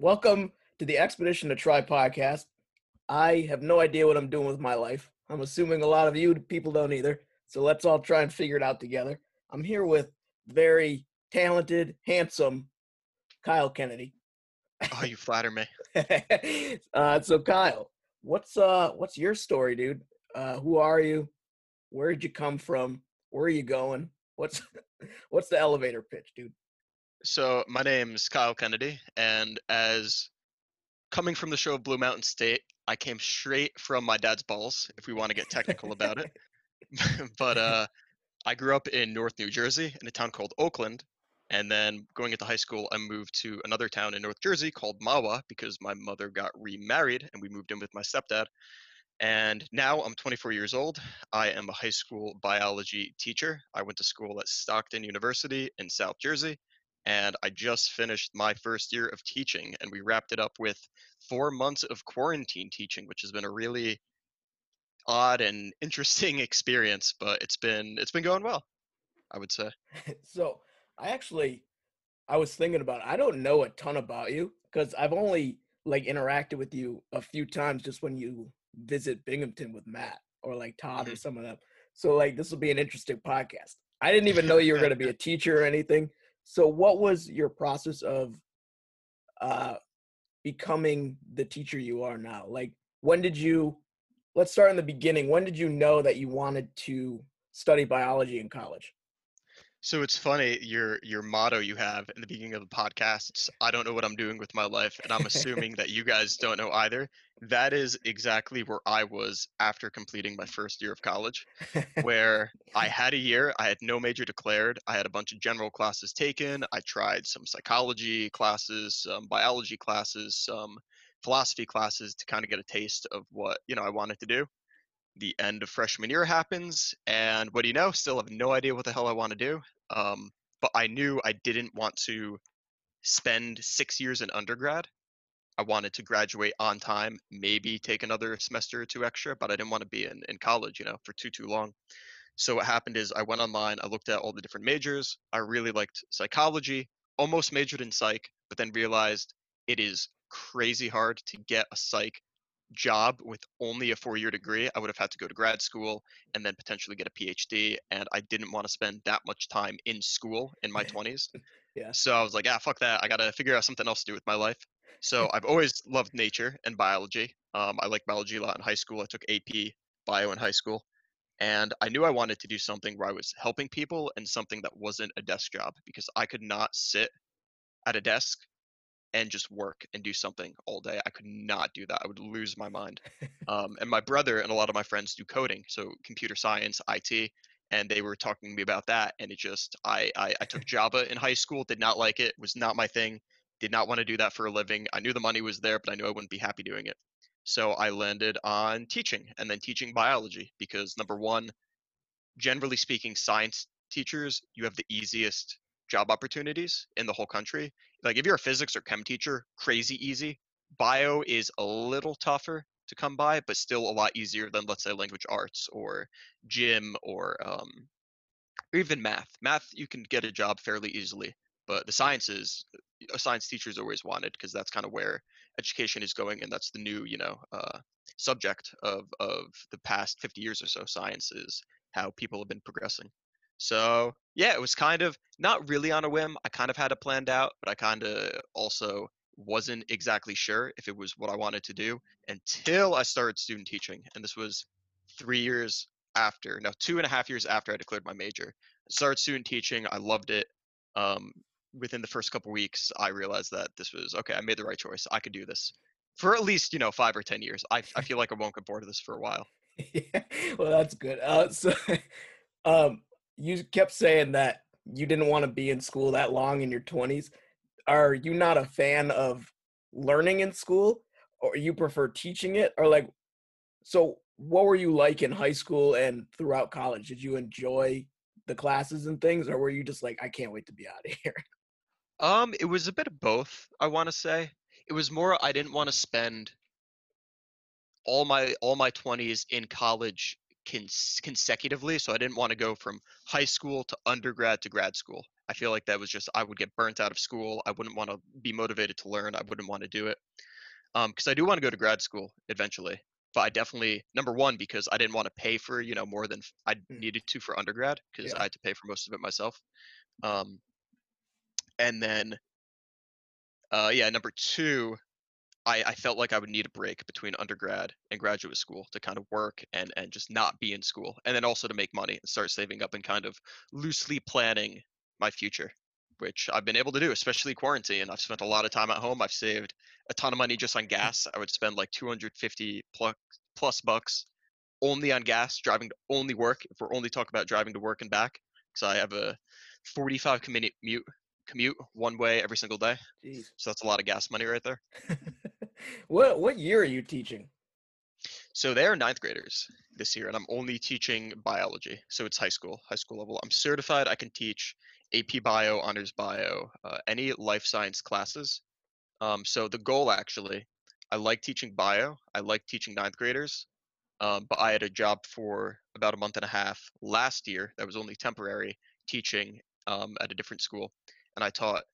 welcome to the Expedition to Try podcast. I have no idea what I'm doing with my life. I'm assuming a lot of you people don't either. So let's all try and figure it out together. I'm here with very talented, handsome Kyle Kennedy. Oh, you flatter me. uh, so Kyle, what's uh what's your story, dude? Uh, who are you? Where did you come from? Where are you going? What's what's the elevator pitch, dude? So my name's Kyle Kennedy, and as coming from the show of Blue Mountain State, I came straight from my dad's balls, if we want to get technical about it. but uh, I grew up in North New Jersey in a town called Oakland, and then going into high school, I moved to another town in North Jersey called Mahwah because my mother got remarried, and we moved in with my stepdad. And now I'm 24 years old. I am a high school biology teacher. I went to school at Stockton University in South Jersey and I just finished my first year of teaching, and we wrapped it up with four months of quarantine teaching, which has been a really odd and interesting experience, but it's been it's been going well, I would say. so I actually I was thinking about it. I don't know a ton about you because I've only like interacted with you a few times just when you visit Binghamton with Matt or like Todd mm-hmm. or some of them. So like this will be an interesting podcast. I didn't even know you were going to be a teacher or anything. So, what was your process of uh, becoming the teacher you are now? Like, when did you? Let's start in the beginning. When did you know that you wanted to study biology in college? So it's funny your your motto you have in the beginning of the podcast. I don't know what I'm doing with my life, and I'm assuming that you guys don't know either. That is exactly where I was after completing my first year of college, where I had a year. I had no major declared. I had a bunch of general classes taken. I tried some psychology classes, some biology classes, some philosophy classes to kind of get a taste of what you know I wanted to do the end of freshman year happens, and what do you know? Still have no idea what the hell I want to do. Um, but I knew I didn't want to spend six years in undergrad. I wanted to graduate on time, maybe take another semester or two extra, but I didn't want to be in, in college, you know, for too too long. So what happened is I went online, I looked at all the different majors. I really liked psychology, almost majored in psych, but then realized it is crazy hard to get a psych job with only a four year degree, I would have had to go to grad school and then potentially get a PhD. And I didn't want to spend that much time in school in my 20s. yeah. So I was like, ah, fuck that. I got to figure out something else to do with my life. So I've always loved nature and biology. Um, I like biology a lot in high school. I took AP bio in high school. And I knew I wanted to do something where I was helping people and something that wasn't a desk job because I could not sit at a desk and just work and do something all day. I could not do that. I would lose my mind. Um, and my brother and a lot of my friends do coding, so computer science, IT, and they were talking to me about that. And it just, I, I, I took Java in high school, did not like it, was not my thing, did not want to do that for a living. I knew the money was there, but I knew I wouldn't be happy doing it. So I landed on teaching and then teaching biology because number one, generally speaking, science teachers, you have the easiest job opportunities in the whole country. Like if you're a physics or chem teacher, crazy easy. Bio is a little tougher to come by, but still a lot easier than let's say language arts or gym or um, even math. Math you can get a job fairly easily, but the sciences, a science teacher is always wanted because that's kind of where education is going, and that's the new you know uh, subject of of the past 50 years or so. Science is how people have been progressing. So yeah, it was kind of not really on a whim. I kind of had it planned out, but I kind of also wasn't exactly sure if it was what I wanted to do until I started student teaching. And this was three years after, no, two and a half years after I declared my major. I started student teaching. I loved it. Um, within the first couple weeks, I realized that this was okay. I made the right choice. I could do this for at least you know five or ten years. I I feel like I won't get bored of this for a while. yeah, well, that's good. Uh, so, um, you kept saying that you didn't want to be in school that long in your 20s. Are you not a fan of learning in school or you prefer teaching it or like so what were you like in high school and throughout college? Did you enjoy the classes and things or were you just like I can't wait to be out of here? Um it was a bit of both, I want to say. It was more I didn't want to spend all my all my 20s in college cons- consecutively. So I didn't want to go from high school to undergrad to grad school I feel like that was just I would get burnt out of school. I wouldn't want to be motivated to learn. I wouldn't want to do it. Um, because I do want to go to grad school eventually. But I definitely number one because I didn't want to pay for you know more than I Mm, needed to for undergrad because Yeah. I had to pay for most of it myself. Um, and then uh, yeah, number two, I, I felt like I would need a break between undergrad and graduate school to kind of work and and just not be in school, and then also to make money and start saving up and kind of loosely planning my future, which I've been able to do, especially quarantine. I've spent a lot of time at home. I've saved a ton of money just on mm. gas. I would spend like 250 plus plus bucks only on gas, driving to only work. If we're only talking about driving to work and back, because I have a 45 commute commute commute one way every single day. Jeez. So that's a lot of gas money right there. what what year are you teaching? So they are ninth graders this year, and I'm only teaching biology. So it's high school, high school level. I'm certified. I can teach AP Bio, Honors Bio, uh, any life science classes. Um, so the goal actually, I like teaching bio. I like teaching ninth graders. Um, but I had a job for about a month and a half last year that was only temporary teaching um, at a different school, and I taught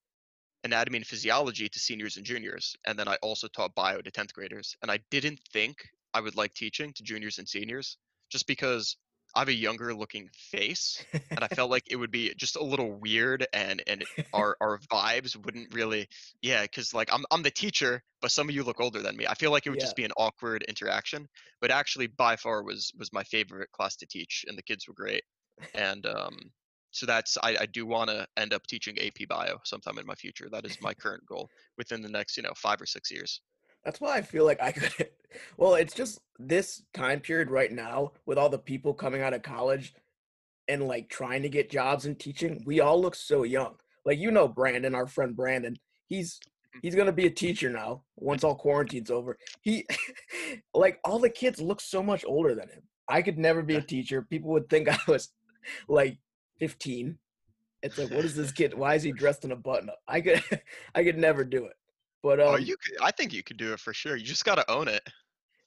anatomy and physiology to seniors and juniors, and then I also taught bio to 10th graders. And I didn't think I would like teaching to juniors and seniors just because I have a younger looking face and I felt like it would be just a little weird and and our our vibes wouldn't really yeah cuz like I'm I'm the teacher but some of you look older than me. I feel like it would Yeah. just be an awkward interaction, but actually by far was was my favorite class to teach and the kids were great. And um so that's I, I do want to end up teaching AP Bio sometime in my future. That is my current goal within the next, you know, 5 or 6 years. That's why I feel like I could. Well, it's just this time period right now with all the people coming out of college and like trying to get jobs in teaching. We all look so young. Like you know, Brandon, our friend Brandon. He's mm-hmm. he's gonna be a teacher now once mm-hmm. all quarantine's over. He like all the kids look so much older than him. I could never be a teacher. People would think I was like 15. It's like, what is this kid? Why is he dressed in a button up? I could I could never do it. But um, oh, you could I think you could do it for sure. You just got to own it.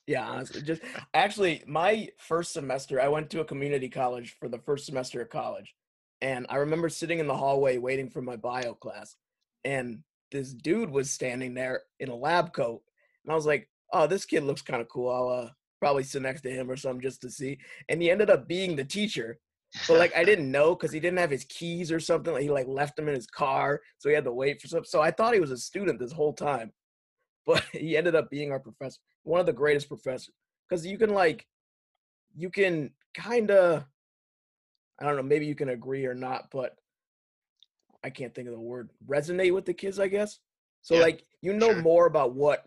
Yeah, honestly, just actually, my first semester, I went to a community college for the first semester of college, and I remember sitting in the hallway waiting for my bio class, and this dude was standing there in a lab coat, and I was like, "Oh, this kid looks kind of cool. I'll uh, probably sit next to him or something just to see." And he ended up being the teacher, but like I didn't know because he didn't have his keys or something. Like he like left them in his car, so he had to wait for something. So I thought he was a student this whole time, but he ended up being our professor, one of the greatest professors. Because you can like, you can kind of, I don't know, maybe you can agree or not, but I can't think of the word. Resonate with the kids, I guess. So Yeah, like you know sure. more about what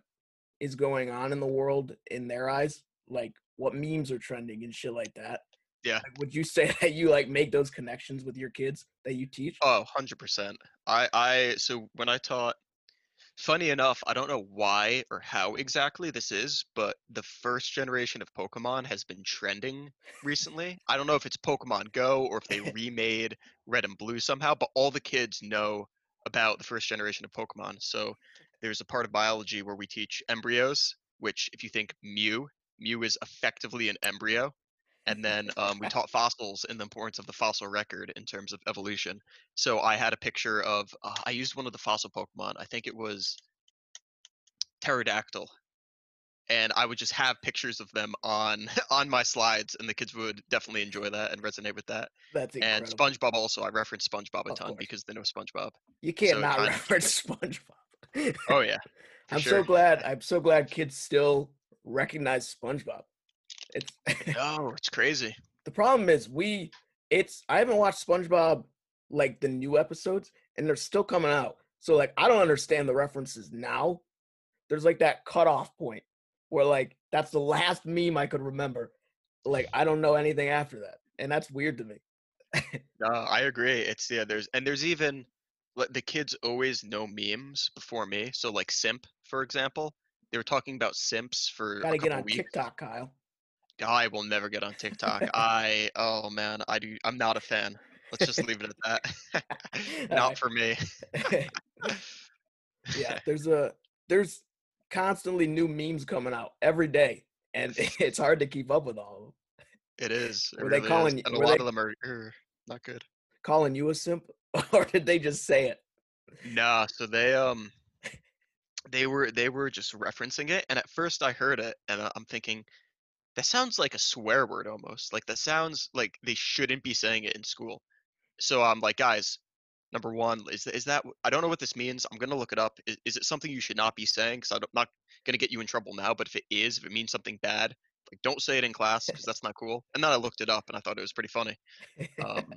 is going on in the world in their eyes, like what memes are trending and shit like that. Yeah. Like, would you say that you like make those connections with your kids that you teach? Oh, 100%. I I so when I taught funny enough, I don't know why or how exactly this is, but the first generation of Pokemon has been trending recently. I don't know if it's Pokemon Go or if they remade Red and Blue somehow, but all the kids know about the first generation of Pokemon. So there's a part of biology where we teach embryos, which if you think Mew, Mew is effectively an embryo. And then um, we taught fossils and the importance of the fossil record in terms of evolution. So I had a picture of uh, I used one of the fossil Pokemon. I think it was pterodactyl, and I would just have pictures of them on on my slides, and the kids would definitely enjoy that and resonate with that. That's incredible. And. SpongeBob also, I reference SpongeBob a Of ton course. because they know SpongeBob. You can't so not kinda- reference SpongeBob. Oh yeah, I'm sure. so glad. I'm so glad kids still recognize SpongeBob. It's No, it's crazy. the problem is we. It's I haven't watched SpongeBob like the new episodes, and they're still coming out. So like I don't understand the references now. There's like that cutoff point where like that's the last meme I could remember. Like I don't know anything after that, and that's weird to me. No, I agree. It's yeah. There's and there's even like the kids always know memes before me. So like simp, for example, they were talking about simps for Gotta get on weeks. TikTok, Kyle. I will never get on TikTok. I oh man, I do. I'm not a fan. Let's just leave it at that. not for me. yeah, there's a there's constantly new memes coming out every day, and it's hard to keep up with all of them. It is. It Were they calling is. And a lot of them are er, not good. Calling you a simp? or did they just say it? Nah, so they um they were they were just referencing it, and at first I heard it, and I'm thinking that sounds like a swear word almost. Like that sounds like they shouldn't be saying it in school. So I'm like, guys, number one, is is that I don't know what this means. I'm gonna look it up. Is, is it something you should not be saying? Because I'm not gonna get you in trouble now. But if it is, if it means something bad, like don't say it in class because that's not cool. And then I looked it up, and I thought it was pretty funny. Um,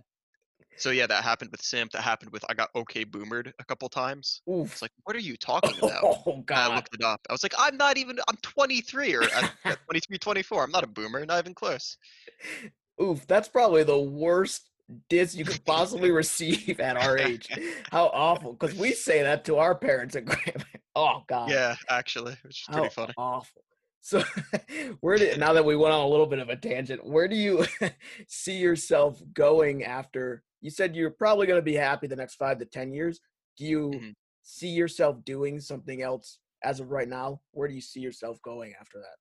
so yeah, that happened with Simp. That happened with I got OK Boomered a couple times. Oof. It's like, what are you talking about? Oh And I looked it up. I was like, I'm not even. I'm 23 or I'm 23, 24. I'm not a boomer. Not even close. Oof. That's probably the worst diss you could possibly receive at our age. How awful. Because we say that to our parents and grandparents. Oh God. Yeah, actually, which is How pretty funny. awful. So where did now that we went on a little bit of a tangent, where do you see yourself going after you said you're probably gonna be happy the next five to ten years? Do you Mhm. see yourself doing something else as of right now? Where do you see yourself going after that?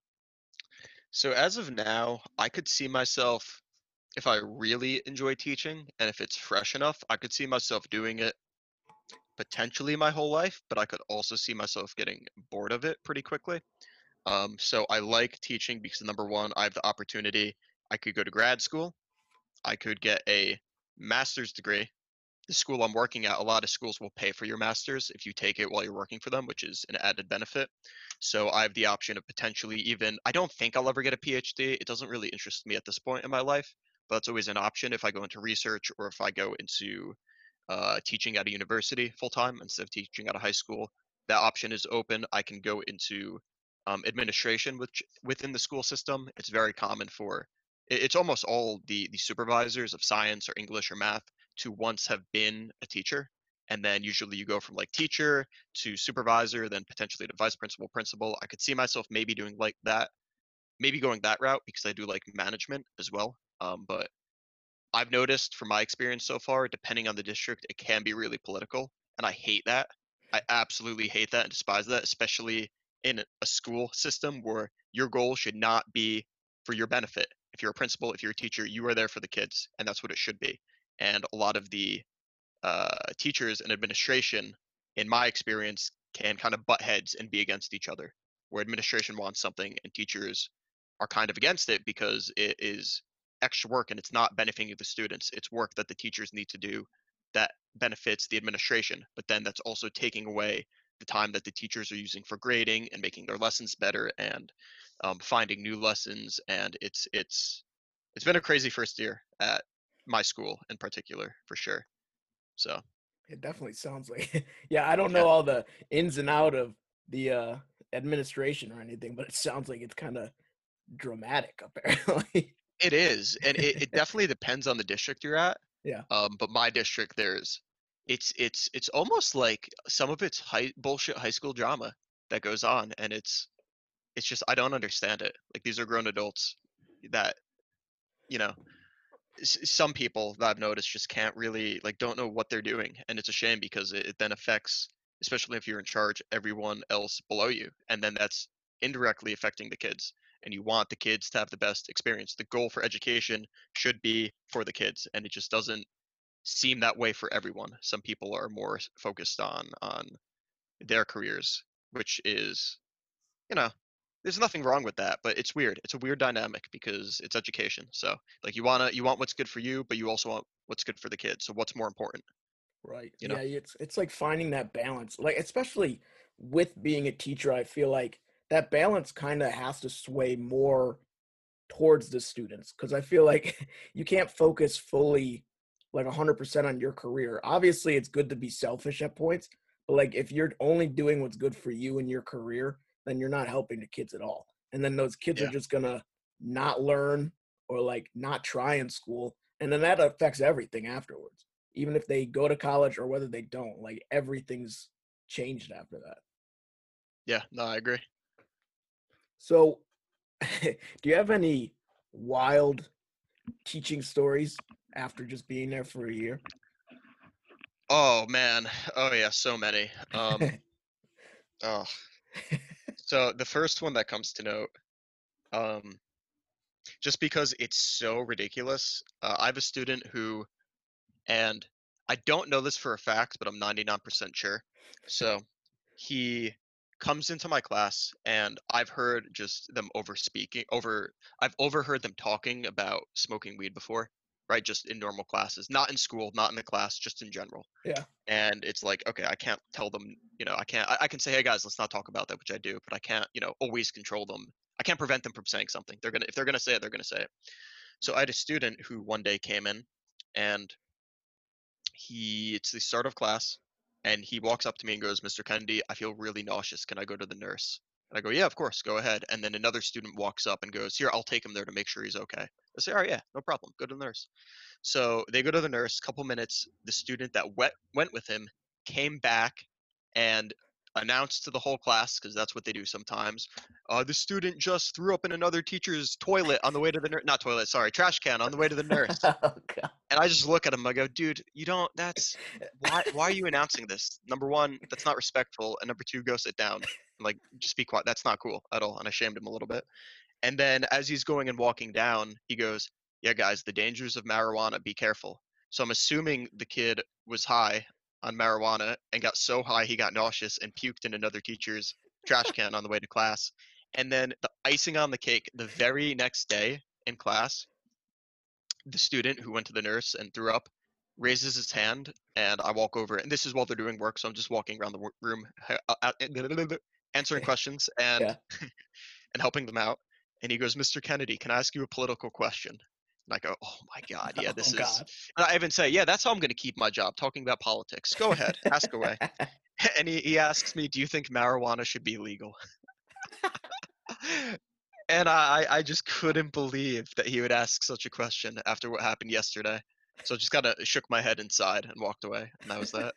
So as of now, I could see myself if I really enjoy teaching and if it's fresh enough, I could see myself doing it potentially my whole life, but I could also see myself getting bored of it pretty quickly. Um, so I like teaching because number one, I have the opportunity. I could go to grad school. I could get a master's degree. The school I'm working at, a lot of schools will pay for your master's if you take it while you're working for them, which is an added benefit. So I have the option of potentially even, I don't think I'll ever get a PhD. It doesn't really interest me at this point in my life, but it's always an option if I go into research or if I go into uh, teaching at a university full time instead of teaching at a high school. That option is open. I can go into um, administration which within the school system. It's very common for it's almost all the the supervisors of science or English or math to once have been a teacher, and then usually you go from like teacher to supervisor, then potentially to vice principal, principal. I could see myself maybe doing like that, maybe going that route because I do like management as well. Um, but I've noticed from my experience so far, depending on the district, it can be really political, and I hate that. I absolutely hate that and despise that, especially in a school system where your goal should not be for your benefit. If you're a principal, if you're a teacher, you are there for the kids, and that's what it should be. And a lot of the uh, teachers and administration, in my experience, can kind of butt heads and be against each other. Where administration wants something and teachers are kind of against it because it is extra work and it's not benefiting the students. It's work that the teachers need to do that benefits the administration, but then that's also taking away the time that the teachers are using for grading and making their lessons better and um, finding new lessons. And it's it's it's been a crazy first year at my school in particular, for sure. So It definitely sounds like yeah, I don't yeah, know all the ins and out of the uh administration or anything, but it sounds like it's kind of dramatic apparently. it is, and it, it definitely depends on the district you're at. yeah. Um, but my district, there's it's it's it's almost like some of it's high bullshit high school drama that goes on, and it's it's just I don't understand it. Like these are grown adults that you know some people that I've noticed just can't really like don't know what they're doing, and it's a shame because it, it then affects, especially if you're in charge, everyone else below you, and then that's indirectly affecting the kids. And you want the kids to have the best experience. The goal for education should be for the kids, and it just doesn't seem that way for everyone. Some people are more focused on on their careers, which is, you know, there's nothing wrong with that, but it's weird. It's a weird dynamic because it's education. So like you wanna you want what's good for you, but you also want what's good for the kids. So what's more important, Right. you know? Yeah, it's it's like finding that balance. Like especially with being a teacher, I feel like that balance kind of has to sway more towards the students because I feel like you can't focus fully like 100% on your career. Obviously, it's good to be selfish at points, but like if you're only doing what's good for you in your career, then you're not helping the kids at all. And then those kids are just going to not learn or like not try in school, and then that affects everything afterwards. Even if they go to college or whether they don't, like everything's changed after that. Yeah, no, I agree. So, do you have any wild teaching stories after just being there for a year? Oh man. Oh yeah, so many. Um oh. So the first one that comes to note, um, just because it's so ridiculous. Uh, I have a student who, and I don't know this for a fact, but I'm 99% sure. So he comes into my class and I've heard just them over speaking over I've overheard them talking about smoking weed before, right? Just in normal classes, not in school, not in the class, just in general. Yeah. And it's like, okay, I can't tell them, you know, I can't I, I can say, hey guys, let's not talk about that, which I do, but I can't, you know, always control them. I can't prevent them from saying something. They're gonna if they're gonna say it, they're gonna say it. So I had a student who one day came in and he it's the start of class and he walks up to me and goes mr kennedy i feel really nauseous can i go to the nurse and i go yeah of course go ahead and then another student walks up and goes here i'll take him there to make sure he's okay. I say right yeah no problem go to the nurse. So they go to the nurse couple minutes the student that went went with him came back and announced to the whole class because that's what they do sometimes uh, the student just threw up in another teacher's toilet on the way to the nurse not toilet sorry trash can on the way to the nurse oh god. and I just look at him. I go, dude, you don't. That's why. Why are you announcing this? Number one, that's not respectful. And number two, go sit down. Like, just be quiet. That's not cool at all. And I shamed him a little bit. And then as he's going and walking down, he goes, "Yeah, guys, the dangers of marijuana. Be careful." So I'm assuming the kid was high on marijuana and got so high he got nauseous and puked in another teacher's trash can on the way to class. And then the icing on the cake, the very next day in class, the student who went to the nurse and threw up raises his hand and I walk over and this is while they're doing work so I'm just walking around the room uh, answering questions and Yeah. and helping them out and he goes Mr. Kennedy can I ask you a political question and I go oh my god yeah oh this oh is god. and I even say yeah that's how I'm going to keep my job talking about politics go ahead ask away and he, he asks me do you think marijuana should be legal and I, I just couldn't believe that he would ask such a question after what happened yesterday. So I just kind of shook my head inside and walked away, and that was that.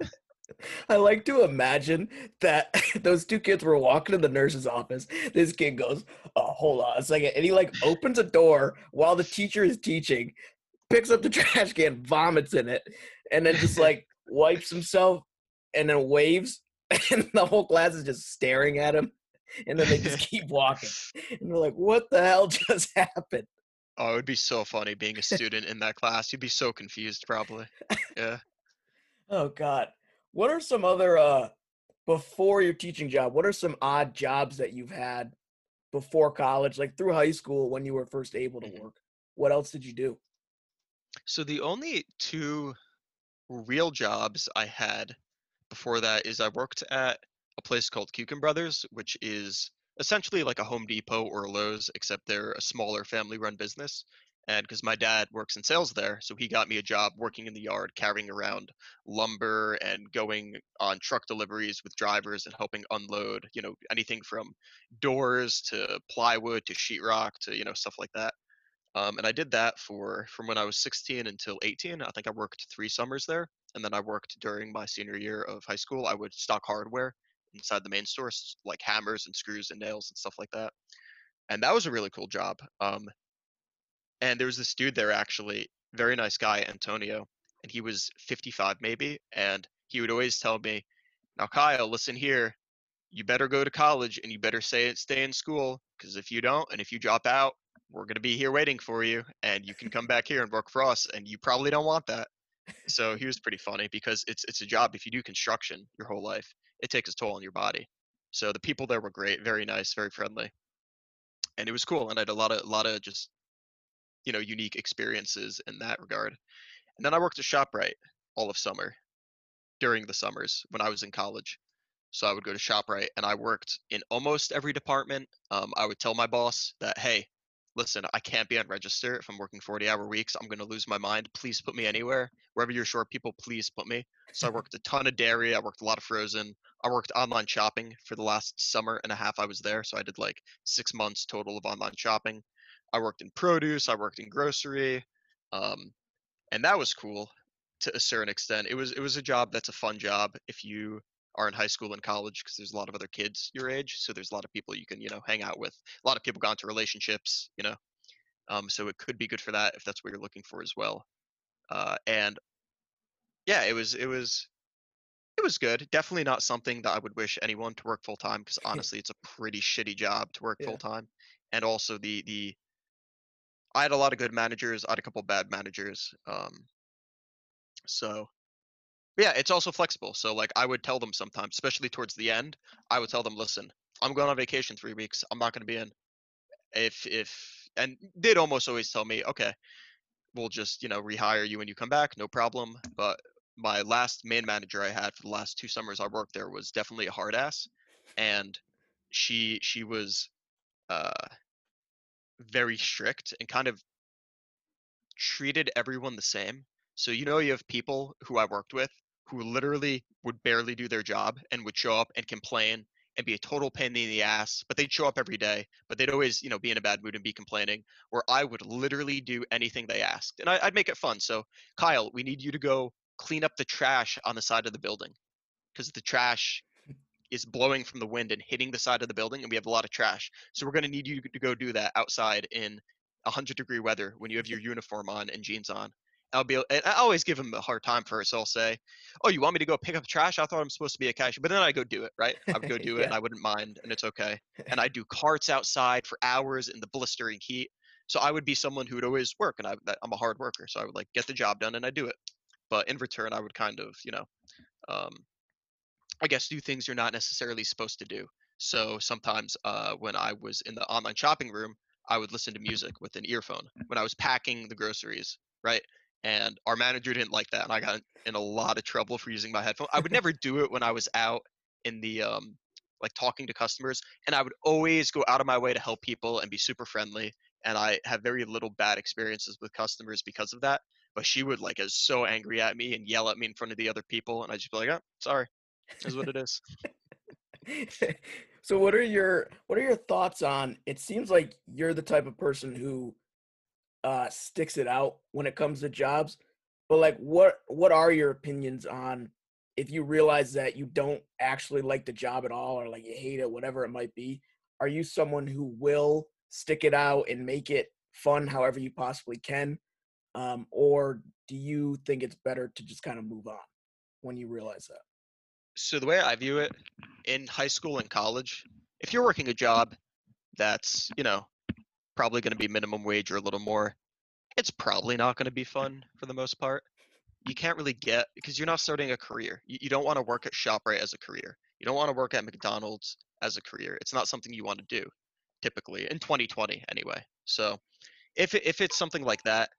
I like to imagine that those two kids were walking in the nurse's office. This kid goes, "Oh, hold on a second. and he like opens a door while the teacher is teaching, picks up the trash can, vomits in it, and then just like wipes himself, and then waves, and the whole class is just staring at him, and then they just keep walking, and they're like, "What the hell just happened?" oh, it would be so funny being a student in that class. You'd be so confused, probably. Yeah. Oh God. What are some other uh before your teaching job, what are some odd jobs that you've had before college, like through high school when you were first able to Mhm. work? What else did you do? So the only two real jobs I had before that is I worked at a place called Kuiken Brothers, which is essentially like a Home Depot or a Lowe's, except they're a smaller family run business. And because my dad works in sales there, so he got me a job working in the yard, carrying around lumber and going on truck deliveries with drivers and helping unload, you know, anything from doors to plywood to sheetrock to, you know, stuff like that. Um, and I did that for from when I was 16 until 18. I think I worked three summers there, and then I worked during my senior year of high school. I would stock hardware inside the main stores, like hammers and screws and nails and stuff like that. And that was a really cool job. Um, and there was this dude there actually, very nice guy, Antonio, and he was 55 maybe, and he would always tell me, "Now, Kyle, listen here. You better go to college and you better stay stay in school because if you don't and if you drop out, we're gonna be here waiting for you, and you can come back here and work for us, and you probably don't want that." So he was pretty funny because it's it's a job. If you do construction your whole life, it takes a toll on your body. So the people there were great, very nice, very friendly, and it was cool. And I had a lot of a lot of just you know unique experiences in that regard. And then I worked at ShopRite all of summer during the summers when I was in college. So I would go to ShopRite and I worked in almost every department. Um, I would tell my boss that, hey, listen, I can't be on register if I'm working 40 hour weeks. I'm going to lose my mind. Please put me anywhere. Wherever you're short people, please put me. So I worked a ton of dairy. I worked a lot of frozen. I worked online shopping for the last summer and a half I was there. So I did like six months total of online shopping. I worked in produce. I worked in grocery. Um, and that was cool to a certain extent. It was it was a job that's a fun job if you are in high school and college because there's a lot of other kids your age, so there's a lot of people you can you know hang out with. A lot of people got into relationships, you know, um, so it could be good for that if that's what you're looking for as well. Uh, and yeah, it was it was it was good. Definitely not something that I would wish anyone to work full time because honestly, it's a pretty shitty job to work full time, And also the the I had a lot of good managers. I had a couple bad managers. Um, so yeah, it's also flexible. So like I would tell them sometimes, especially towards the end, I would tell them, listen, I'm going on vacation three weeks. I'm not going to be in. If if and they'd almost always tell me, okay, we'll just you know rehire you when you come back, no problem. But my last main manager I had for the last two summers I worked there was definitely a hard ass, and she she was uh very strict and kind of treated everyone the same. So you know you have people who I worked with who literally would barely do their job and would show up and complain and be a total pain in the ass, but they'd show up every day, but they'd always, you know, be in a bad mood and be complaining, where I would literally do anything they asked. And I, would make it fun. So, Kyle, we need you to go clean up the trash on the side of the building because the trash is blowing from the wind and hitting the side of the building, and we have a lot of trash. So, we're going to need you to go do that outside in 100 degree weather when you have your uniform on and jeans on. I'll be, and I always give him a hard time for it. So I'll say, "Oh, you want me to go pick up trash? I thought I'm supposed to be a cashier." But then I go do it, right? I would go do it, and I wouldn't mind, and it's okay. And I do carts outside for hours in the blistering heat. So I would be someone who would always work, and I, I'm a hard worker, so I would like get the job done, and I do it. But in return, I would kind of, you know, um, I guess do things you're not necessarily supposed to do. So sometimes uh, when I was in the online shopping room, I would listen to music with an earphone when I was packing the groceries, right? And our manager didn't like that, and I got in a lot of trouble for using my headphone. I would never do it when I was out in the um, like talking to customers, and I would always go out of my way to help people and be super friendly. And I have very little bad experiences with customers because of that. But she would like is so angry at me and yell at me in front of the other people, and I just be like, "Oh, sorry, is what it is." so what are your what are your thoughts on it seems like you're the type of person who uh sticks it out when it comes to jobs but like what what are your opinions on if you realize that you don't actually like the job at all or like you hate it whatever it might be are you someone who will stick it out and make it fun however you possibly can um, or do you think it's better to just kind of move on when you realize that so the way I view it in high school and college, if you're working a job that's, you know, probably going to be minimum wage or a little more, it's probably not going to be fun for the most part. You can't really get because you're not starting a career. You, you don't want to work at ShopRite as a career. You don't want to work at McDonald's as a career. It's not something you want to do typically in 2020 anyway. So if if it's something like that,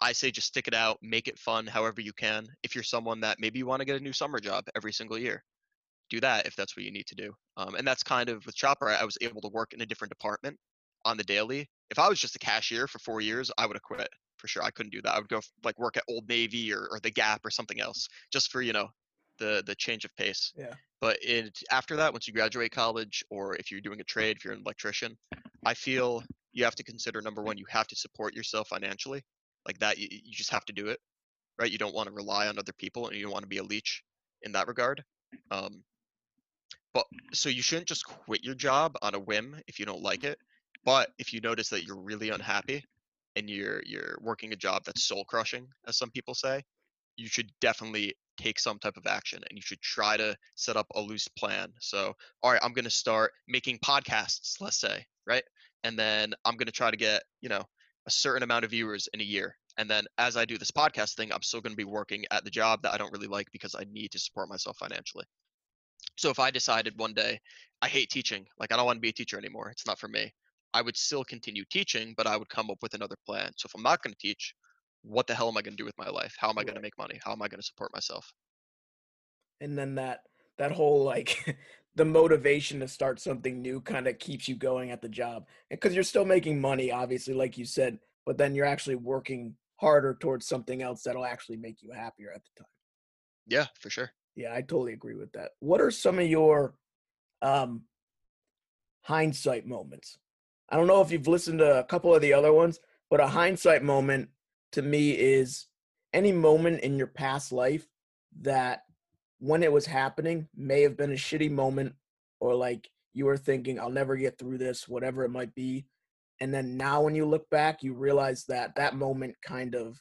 I say just stick it out, make it fun however you can. If you're someone that maybe you want to get a new summer job every single year, do that if that's what you need to do. Um, and that's kind of with Chopper, I was able to work in a different department on the daily. If I was just a cashier for four years, I would have quit for sure. I couldn't do that. I would go like work at Old Navy or, or the Gap or something else just for, you know, the the change of pace. Yeah. But it, after that, once you graduate college, or if you're doing a trade, if you're an electrician, I feel you have to consider number one, you have to support yourself financially like that you, you just have to do it right? You don't want to rely on other people and you don't want to be a leech in that regard um, but so you shouldn't just quit your job on a whim if you don't like it but if you notice that you're really unhappy and you're you're working a job that's soul crushing as some people say you should definitely take some type of action and you should try to set up a loose plan. So all right i'm going to start making podcasts let's say right? And then i'm going to try to get you know a certain amount of viewers in a year. And then as I do this podcast thing, I'm still going to be working at the job that I don't really like because I need to support myself financially. So if I decided one day I hate teaching, like I don't want to be a teacher anymore, it's not for me, I would still continue teaching, but I would come up with another plan. So if I'm not going to teach, what the hell am I going to do with my life? How am I going to make money? How am I going to support myself? And then that that whole like the motivation to start something new kind of keeps you going at the job because you're still making money obviously like you said but then you're actually working harder towards something else that'll actually make you happier at the time. Yeah for sure. Yeah i totally agree with that. What are some of your um hindsight moments? I don't know if you've listened to a couple of the other ones but a hindsight moment to me is any moment in your past life that when it was happening may have been a shitty moment or like you were thinking i'll never get through this whatever it might be and then now when you look back you realize that that moment kind of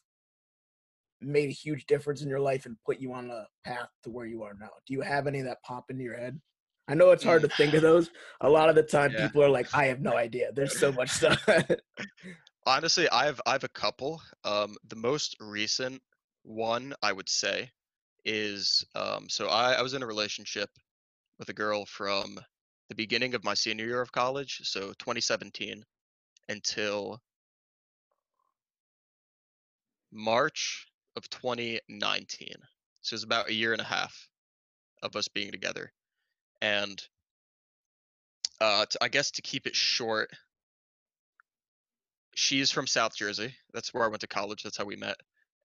made a huge difference in your life and put you on a path to where you are now. Do you have any that pop into your head? I know it's hard to think of those. A lot of the time yeah. people are like i have no idea. There's so much stuff. Honestly i have i have a couple. Um the most recent one i would say is um, so I, I was in a relationship with a girl from the beginning of my senior year of college, so 2017, until March of 2019. So it's about a year and a half of us being together. And uh, to, I guess to keep it short, she's from South Jersey. That's where I went to college. That's how we met.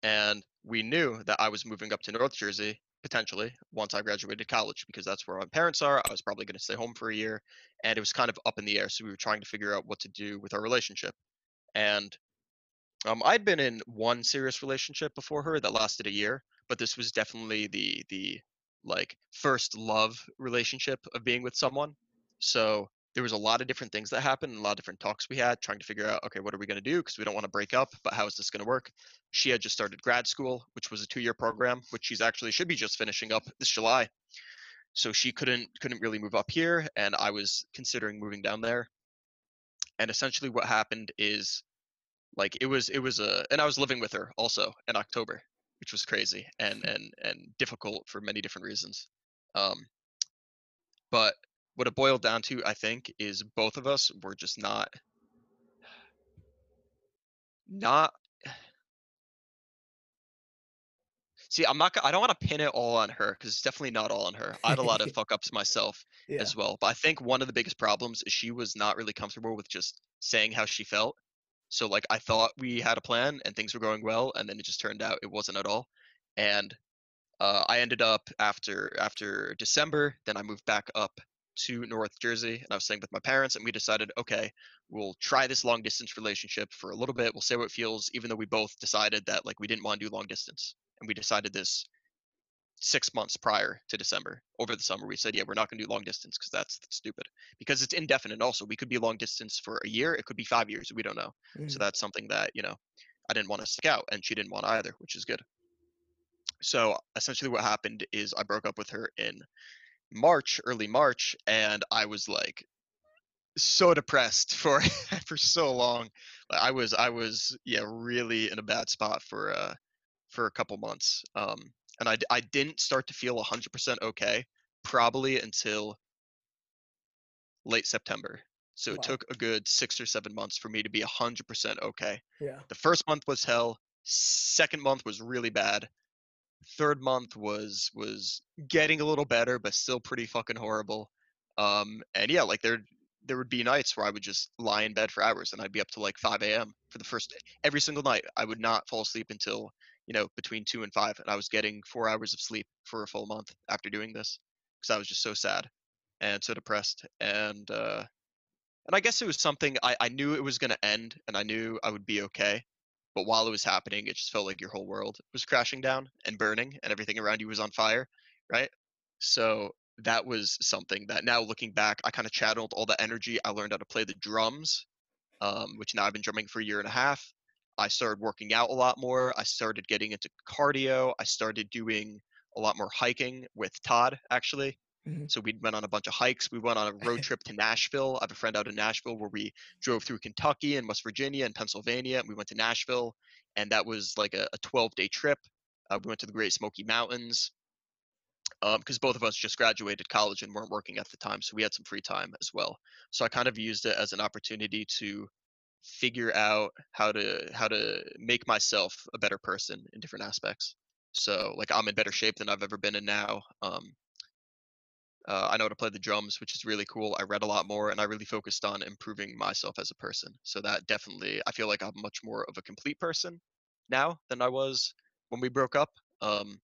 And we knew that I was moving up to North Jersey potentially once I graduated college because that's where my parents are. I was probably going to stay home for a year and it was kind of up in the air. So we were trying to figure out what to do with our relationship. And um, I'd been in one serious relationship before her that lasted a year, but this was definitely the the like first love relationship of being with someone. So there was a lot of different things that happened a lot of different talks we had trying to figure out okay what are we going to do? Because we don't want to break up but how is this going to work? She had just started grad school which was a two-year program which she's actually should be just finishing up this july. So she couldn't couldn't really move up here and i was considering moving down there. And essentially what happened is like it was it was a and i was living with her also in october which was crazy and and and difficult for many different reasons. Um but what it boiled down to i think is both of us were just not not see i'm not i don't want to pin it all on her because it's definitely not all on her i had a lot of fuck ups myself Yeah. as well but i think one of the biggest problems is she was not really comfortable with just saying how she felt so like I thought we had a plan and things were going well, and then it just turned out it wasn't at all. And uh, I ended up after after December, then I moved back up to North Jersey, and I was staying with my parents, and we decided, okay, we'll try this long distance relationship for a little bit. We'll see how it feels, even though we both decided that like we didn't want to do long distance, and we decided this six months prior to December. Over the summer, we said, yeah, we're not going to do long distance because that's stupid. Because it's indefinite. Also, we could be long distance for a year. It could be five years. We don't know. So Mhm. that's something that you know I didn't want to stick out, and she didn't want either, which is good. So essentially, what happened is I broke up with her in March, early March, and I was like so depressed for for so long. I was I was yeah really in a bad spot for uh for a couple months. Um, and I I didn't start to feel 100% okay probably until late September. So it Wow. took a good six or seven months for me to be 100% okay. Yeah. The first month was hell. Second month was really bad. Third month was was getting a little better, but still pretty fucking horrible. Um, and yeah, like there there would be nights where I would just lie in bed for hours, and I'd be up to like 5 a.m. for the first every single night. I would not fall asleep until you know between two and five, and I was getting four hours of sleep for a full month after doing this because I was just so sad and so depressed. And uh, and I guess it was something I, I knew it was going to end, and I knew I would be okay. But while it was happening, it just felt like your whole world was crashing down and burning, and everything around you was on fire, right? So that was something that now looking back, I kind of channeled all the energy. I learned how to play the drums, um, which now I've been drumming for a year and a half. I started working out a lot more. I started getting into cardio. I started doing a lot more hiking with Todd, actually. Mhm. So we went on a bunch of hikes. We went on a road trip to Nashville. I have a friend out in Nashville where we drove through Kentucky and West Virginia and Pennsylvania. And we went to Nashville, and that was like a, a 12 day trip. Uh, we went to the Great Smoky Mountains because both of us just graduated college and weren't working at the time, so we had some free time as well. So I kind of used it as an opportunity to figure out how to how to make myself a better person in different aspects. So like I'm in better shape than I've ever been in now. Um, uh, I know how to play the drums, which is really cool. I read a lot more, and I really focused on improving myself as a person. So that definitely, I feel like I'm much more of a complete person now than I was when we broke up. Um,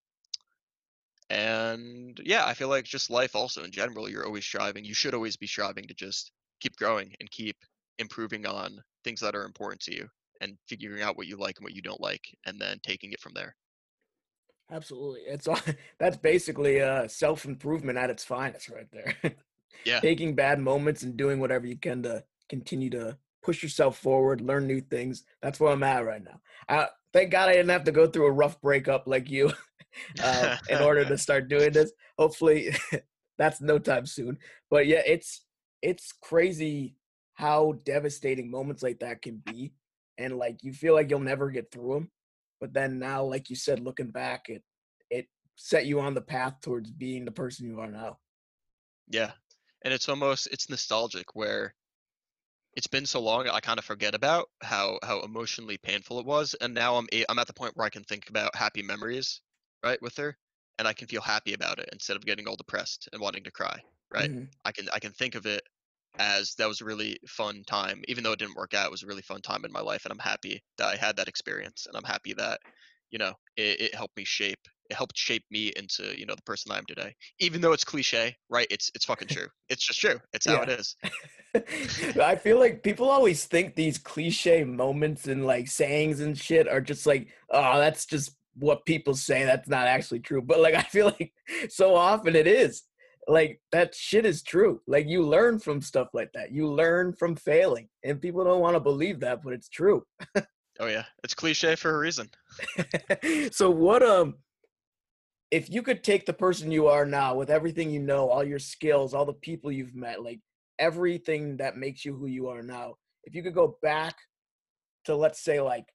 and yeah, I feel like just life also in general, you're always striving. You should always be striving to just keep growing and keep improving on things that are important to you and figuring out what you like and what you don't like, and then taking it from there. Absolutely. It's all that's basically uh self improvement at its finest right there. Yeah. Taking bad moments and doing whatever you can to continue to push yourself forward, learn new things. That's where I'm at right now. I, thank God I didn't have to go through a rough breakup like you uh, in order to start doing this. Hopefully that's no time soon. But yeah, it's it's crazy how devastating moments like that can be and like you feel like you'll never get through them. But then now like you said looking back it it set you on the path towards being the person you are now. Yeah. And it's almost it's nostalgic where it's been so long I kind of forget about how how emotionally painful it was and now I'm I'm at the point where I can think about happy memories, right, with her and I can feel happy about it instead of getting all depressed and wanting to cry, right? Mhm. I can I can think of it as that was a really fun time even though it didn't work out it was a really fun time in my life and I'm happy that I had that experience and I'm happy that you know it, it helped me shape it helped shape me into you know the person I am today even though it's cliche right it's it's fucking true it's just true it's how it Yeah. is I feel like people always think these cliche moments and like sayings and shit are just like, oh, that's just what people say. That's not actually true. But like, I feel like so often it is. Like, that shit is true. Like, you learn from stuff like that. You learn from failing. And people don't want to believe that, but it's true. oh yeah it's cliche for a reason so, what, um, if you could take the person you are now with everything you know, all your skills, all the people you've met, like everything that makes you who you are now, if you could go back to let's say like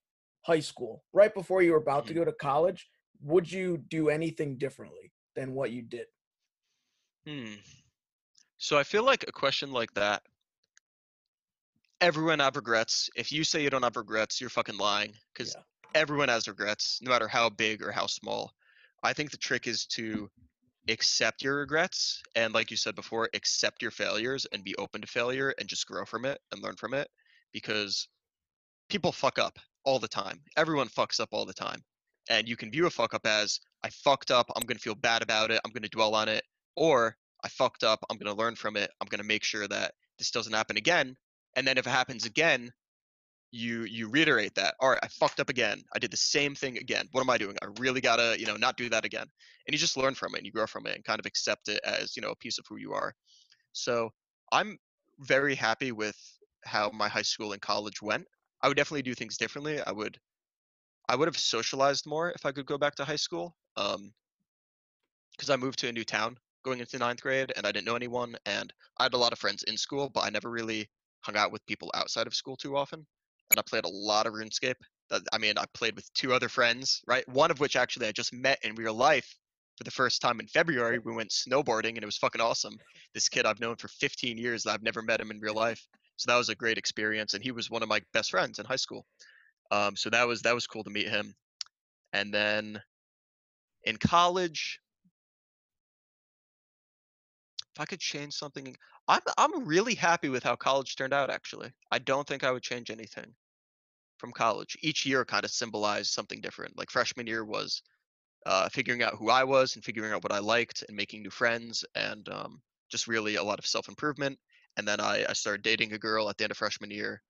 high school, right before you were about to Mhm. go to college, would you do anything differently than what you did? Hmm. So I feel like a question like that everyone have regrets if you say you don't have regrets you're fucking lying because Yeah. everyone has regrets no matter how big or how small. I think the trick is to accept your regrets and like you said before accept your failures and be open to failure and just grow from it and learn from it because people fuck up all the time. Everyone fucks up all the time. And you can view a fuck up as i fucked up i'm going to feel bad about it i'm going to dwell on it or i fucked up i'm going to learn from it i'm going to make sure that this doesn't happen again and then if it happens again you you reiterate that all right i fucked up again i did the same thing again what am i doing? I really gotta you know not do that again. And you just learn from it and you grow from it and kind of accept it as you know a piece of who you are. So i'm very happy with how my high school and college went. I would definitely do things differently i would i would have socialized more if i could go back to high school um because i moved to a new town going into ninth grade and i didn't know anyone and i had a lot of friends in school but i never really hung out with people outside of school too often and i played a lot of runescape i mean i played with two other friends right one of which actually i just met in real life for the first time in February, we went snowboarding and it was fucking awesome. This kid I've known for 15 years, and I've never met him in real life. So that was a great experience, and he was one of my best friends in high school. Um, so that was that was cool to meet him. And then in college, if I could change something, I'm I'm really happy with how college turned out. Actually, I don't think I would change anything from college. Each year kind of symbolized something different. Like freshman year was uh, figuring out who I was and figuring out what I liked and making new friends and um, just really a lot of self improvement. And then I, I started dating a girl at the end of freshman year,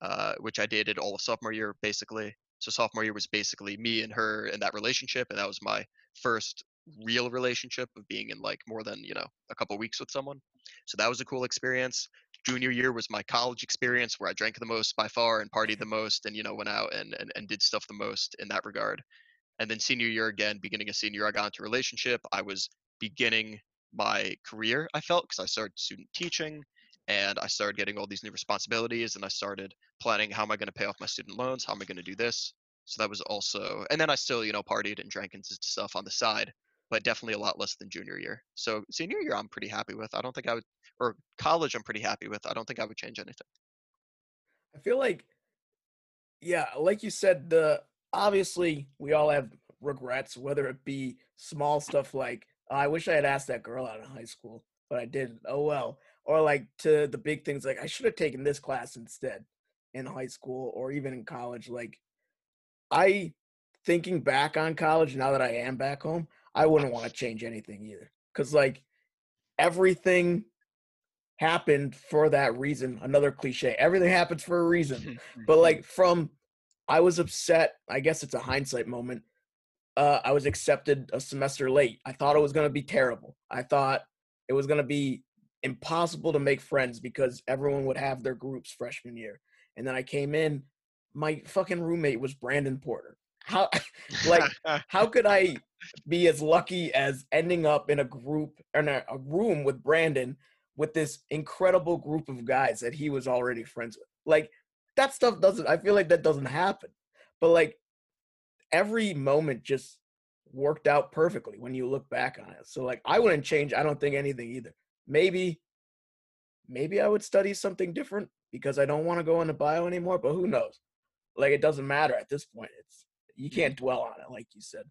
uh, which I dated all of sophomore year basically. So sophomore year was basically me and her in that relationship, and that was my first real relationship of being in like more than you know a couple weeks with someone. So that was a cool experience. Junior year was my college experience where I drank the most by far and partied the most, and you know went out and and, and did stuff the most in that regard. And then senior year again, beginning of senior, year, I got into relationship. I was beginning my career, I felt, because I started student teaching and I started getting all these new responsibilities and I started planning how am I going to pay off my student loans? How am I going to do this? So that was also, and then I still, you know, partied and drank and stuff on the side, but definitely a lot less than junior year. So senior year, I'm pretty happy with. I don't think I would, or college, I'm pretty happy with. I don't think I would change anything. I feel like, yeah, like you said, the obviously we all have regrets, whether it be small stuff like "Oh, I wish I had asked that girl out in high school, but I didn't. Oh well, or like to the big things like I should have taken this class instead in high school or even in college. Like I thinking back on college now that I am back home, I wouldn't want to change anything either. Cause like everything happened for that reason. Another cliche. Everything happens for a reason. But like from I was upset. I guess it's a hindsight moment. Uh, I was accepted a semester late. I thought it was gonna be terrible. I thought it was gonna be impossible to make friends because everyone would have their groups freshman year. And then I came in, my fucking roommate was Brandon Porter. How like how could I be as lucky as ending up in a group in a, a room with Brandon with this incredible group of guys that he was already friends with? Like that stuff doesn't I feel like that doesn't happen. But like every moment just worked out perfectly when you look back on it. So like I wouldn't change I don't think anything either. Maybe maybe I would study something different because I don't want to go into bio anymore, but who knows? Like it doesn't matter at this point. It's you can't dwell on it like you said.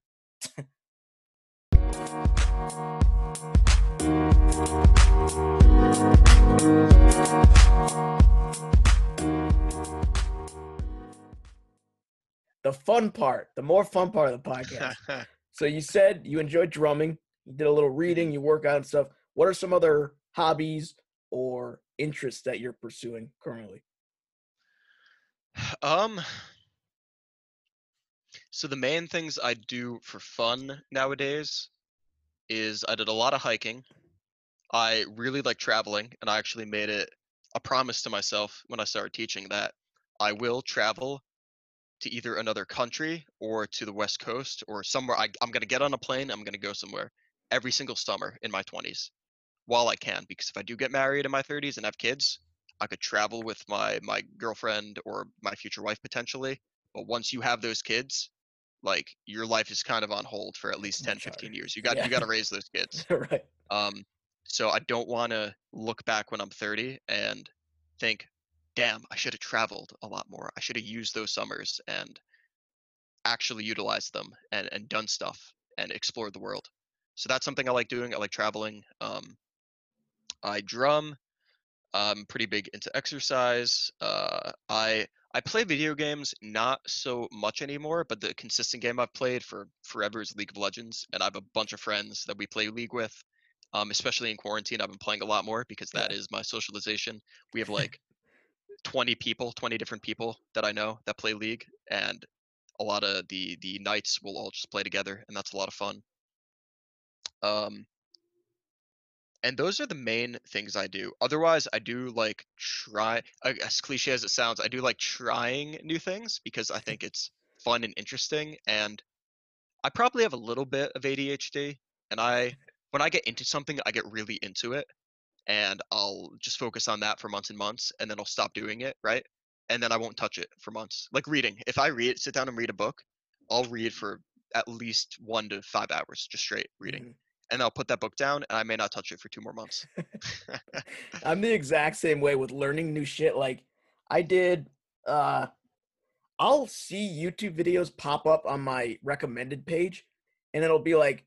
the fun part, the more fun part of the podcast. so you said you enjoy drumming, you did a little reading, you work out and stuff. What are some other hobbies or interests that you're pursuing currently? Um so the main things I do for fun nowadays is I did a lot of hiking. I really like traveling and I actually made it a promise to myself when I started teaching that I will travel to either another country or to the West Coast or somewhere. I, I'm going to get on a plane. I'm going to go somewhere every single summer in my 20s while I can. Because if I do get married in my 30s and have kids, I could travel with my my girlfriend or my future wife potentially. But once you have those kids, like your life is kind of on hold for at least 10, 15 years. You got yeah. you got to raise those kids. right. Um. So I don't want to look back when I'm 30 and think, damn, I should have traveled a lot more. I should have used those summers and actually utilized them and, and done stuff and explored the world. So that's something I like doing. I like traveling. Um, I drum. I'm pretty big into exercise. Uh, I I play video games not so much anymore, but the consistent game I've played for forever is League of Legends, and I have a bunch of friends that we play League with. Um, especially in quarantine, I've been playing a lot more because that yeah. is my socialization. We have like 20 people, 20 different people that I know that play League, and a lot of the the nights will all just play together, and that's a lot of fun. Um, and those are the main things I do. Otherwise, I do like try, as cliche as it sounds, I do like trying new things because I think it's fun and interesting. And I probably have a little bit of ADHD, and I when I get into something, I get really into it and I'll just focus on that for months and months, and then I'll stop doing it, right? And then I won't touch it for months. Like reading. If I read, sit down and read a book, I'll read for at least one to five hours, just straight reading. Mm-hmm. And I'll put that book down, and I may not touch it for two more months. I'm the exact same way with learning new shit. Like I did. uh I'll see YouTube videos pop up on my recommended page, and it'll be like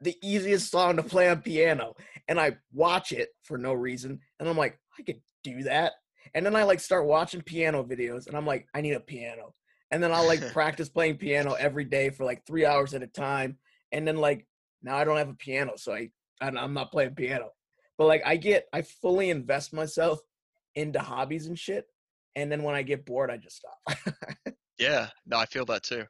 the easiest song to play on piano and I watch it for no reason and I'm like I could do that and then I like start watching piano videos and I'm like I need a piano and then I'll like practice playing piano every day for like 3 hours at a time and then like now I don't have a piano so I I'm not playing piano but like I get I fully invest myself into hobbies and shit and then when I get bored I just stop yeah no I feel that too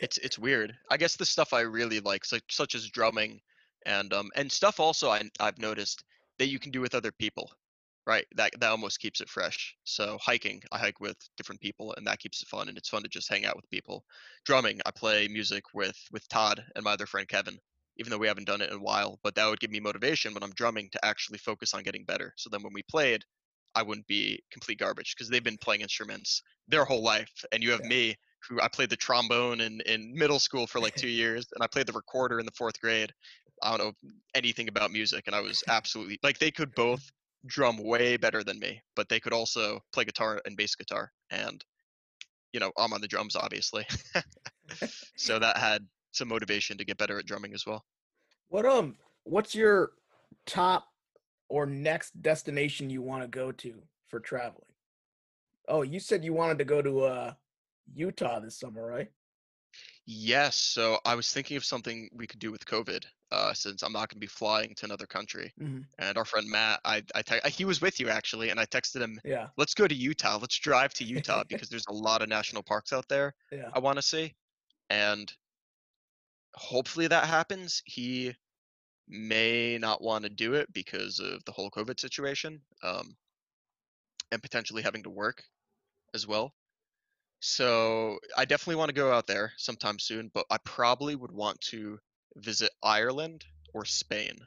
it's it's weird. I guess the stuff I really like, such such as drumming, and um and stuff also I I've noticed that you can do with other people, right? That that almost keeps it fresh. So hiking, I hike with different people, and that keeps it fun, and it's fun to just hang out with people. Drumming, I play music with with Todd and my other friend Kevin, even though we haven't done it in a while. But that would give me motivation when I'm drumming to actually focus on getting better. So then when we played, I wouldn't be complete garbage because they've been playing instruments their whole life, and you have yeah. me who I played the trombone in, in middle school for like two years, and I played the recorder in the fourth grade. I don't know anything about music, and I was absolutely like they could both drum way better than me, but they could also play guitar and bass guitar, and you know I'm on the drums obviously, so that had some motivation to get better at drumming as well. What um, what's your top or next destination you want to go to for traveling? Oh, you said you wanted to go to uh Utah this summer, right? Yes. So I was thinking of something we could do with COVID, uh, since I'm not going to be flying to another country. Mm-hmm. And our friend Matt, I, I te- he was with you actually, and I texted him, yeah, let's go to Utah. Let's drive to Utah because there's a lot of national parks out there. Yeah. I want to see, and hopefully that happens. He may not want to do it because of the whole COVID situation, um, and potentially having to work as well. So I definitely want to go out there sometime soon, but I probably would want to visit Ireland or Spain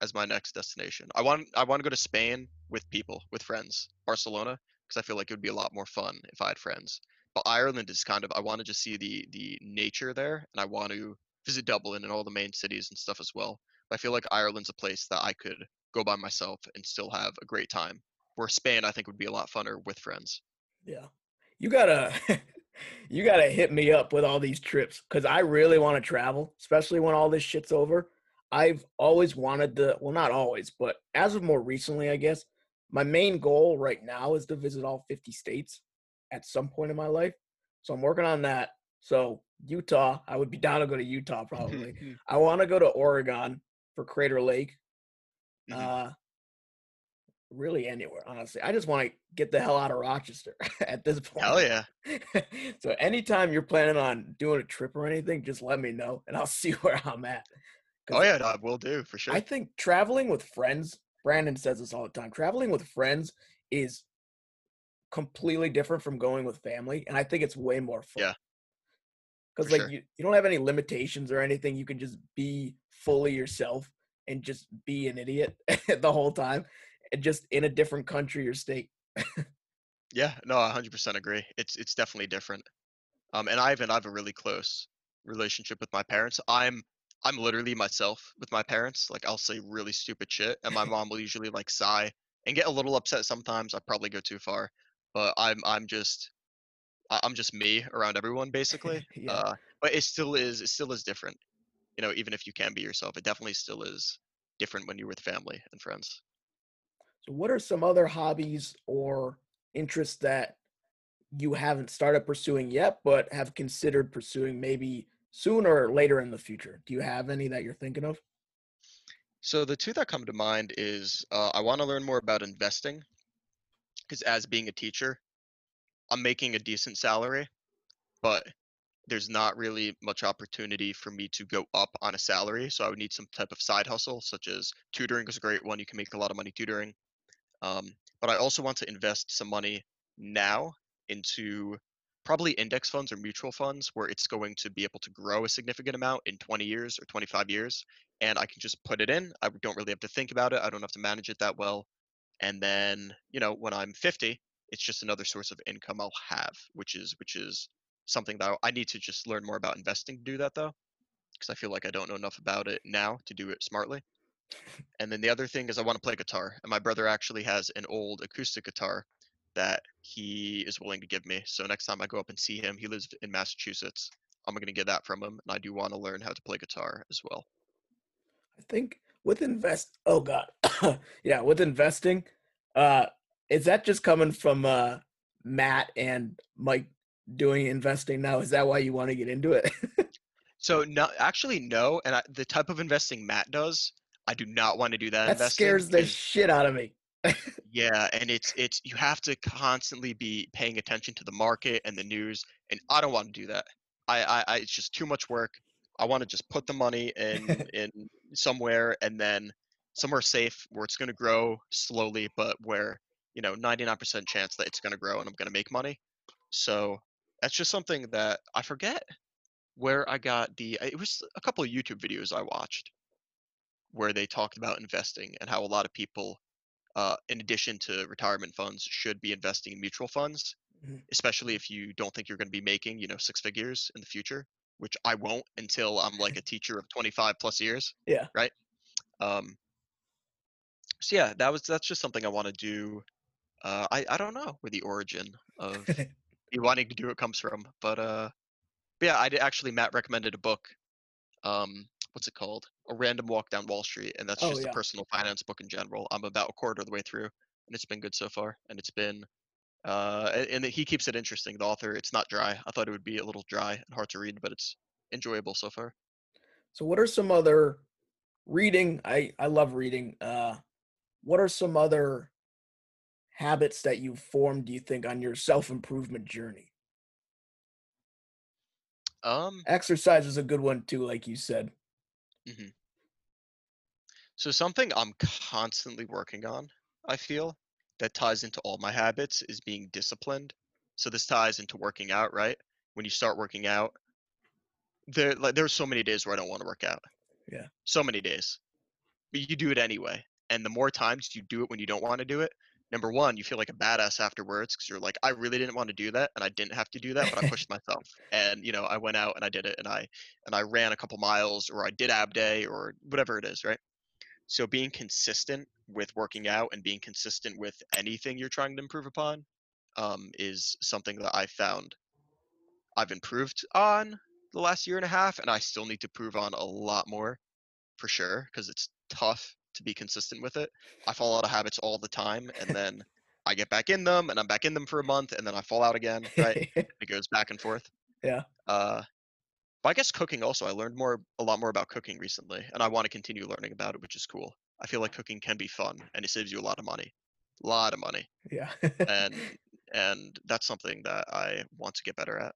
as my next destination. I want I want to go to Spain with people, with friends, Barcelona, because I feel like it would be a lot more fun if I had friends. But Ireland is kind of I want to just see the the nature there, and I want to visit Dublin and all the main cities and stuff as well. But I feel like Ireland's a place that I could go by myself and still have a great time. Where Spain, I think, would be a lot funner with friends. Yeah. You gotta you gotta hit me up with all these trips because I really want to travel, especially when all this shit's over. I've always wanted to well not always, but as of more recently, I guess, my main goal right now is to visit all 50 states at some point in my life. So I'm working on that. So Utah, I would be down to go to Utah probably. I want to go to Oregon for Crater Lake. Mhm. Uh really anywhere, honestly. I just want to get the hell out of Rochester at this point. Hell yeah. so anytime you're planning on doing a trip or anything, just let me know and I'll see where I'm at. Oh yeah, no, will do for sure. I think traveling with friends, Brandon says this all the time. Traveling with friends is completely different from going with family, and I think it's way more fun. Yeah. Because like sure. you, you don't have any limitations or anything. You can just be fully yourself and just be an idiot the whole time, and just in a different country or state. Yeah, no, I 100% agree. It's it's definitely different. Um, and I even I have a really close relationship with my parents. I'm I'm literally myself with my parents. Like I'll say really stupid shit, and my mom will usually like sigh and get a little upset sometimes. I probably go too far, but I'm I'm just I'm just me around everyone basically. Yeah. Uh, but it still is it still is different. You know, even if you can be yourself, it definitely still is different when you're with family and friends. So, what are some other hobbies or interests that you haven't started pursuing yet, but have considered pursuing maybe sooner or later in the future? Do you have any that you're thinking of? So the two that come to mind is uh, I want to learn more about investing because as being a teacher, I'm making a decent salary, but there's not really much opportunity for me to go up on a salary. So I would need some type of side hustle, such as tutoring is a great one. You can make a lot of money tutoring. Um, but I also want to invest some money now into probably index funds or mutual funds where it's going to be able to grow a significant amount in 20 years or 25 years. And I can just put it in. I don't really have to think about it. I don't have to manage it that well. And then, you know, when I'm 50, it's just another source of income I'll have, which is which is something that I need to just learn more about investing to do that though, because I feel like I don't know enough about it now to do it smartly. And then the other thing is I want to play guitar, and my brother actually has an old acoustic guitar that he is willing to give me. So next time I go up and see him, he lives in Massachusetts. I'm gonna get that from him, and I do want to learn how to play guitar as well. I think with invest oh god. yeah, with investing, uh is that just coming from uh Matt and Mike doing investing now? Is that why you want to get into it? So no, actually no, and I, the type of investing Matt does, I do not want to do that. that investing scares the shit out of me. Yeah, and it's it's you have to constantly be paying attention to the market and the news, and I don't want to do that. I, I, I it's just too much work. I want to just put the money in in somewhere and then somewhere safe where it's going to grow slowly, but where you know 99% chance that it's going to grow and I'm going to make money. So that's just something that I forget where I got the. It was a couple of YouTube videos I watched where they talked about investing and how a lot of people uh, in addition to retirement funds, should be investing in mutual funds, Mhm. especially if you don't think you're going to be making, you know, six figures in the future, which I won't until I'm like a teacher of 25 plus years. Yeah. Right. Um, so yeah, that was that's just something I want to do. Uh, I I don't know where the origin of me wanting to do it comes from, but uh, but yeah, I did actually Matt recommended a book. Um, what's it called? A Random Walk Down Wall Street, and that's Oh, just yeah. a personal finance book in general. I'm about a quarter of the way through, and it's been good so far. And it's been, uh, a- and he keeps it interesting. The author, it's not dry. I thought it would be a little dry and hard to read, but it's enjoyable so far. So what are some other reading? I I love reading. Uh what are some other habits that you've formed do you think on your self-improvement journey? Um, Exercise is a good one too like you said. Mhm. so something I'm constantly working on, I feel, that ties into all my habits is being disciplined. So this ties into working out, right? When you start working out, there like there's so many days where I don't want to work out. Yeah. So many days. But you do it anyway. And the more times you do it when you don't want to do it, number one, you feel like a badass afterwards because you're like, I really didn't want to do that, and I didn't have to do that, but I pushed myself, and you know, I went out and I did it, and I and I ran a couple miles, or I did ab day, or whatever it is, right? So being consistent with working out and being consistent with anything you're trying to improve upon um, is something that I found I've improved on the last year and a half, and I still need to prove on a lot more for sure because it's tough to be consistent with it. I fall out of habits all the time, and then I get back in them, and I'm back in them for a month, and then I fall out again. Right? it goes back and forth. yeah. Uh, I guess cooking also. I learned more, a lot more about cooking recently, and I want to continue learning about it, which is cool. I feel like cooking can be fun, and it saves you a lot of money, a lot of money, Yeah. and and that's something that I want to get better at.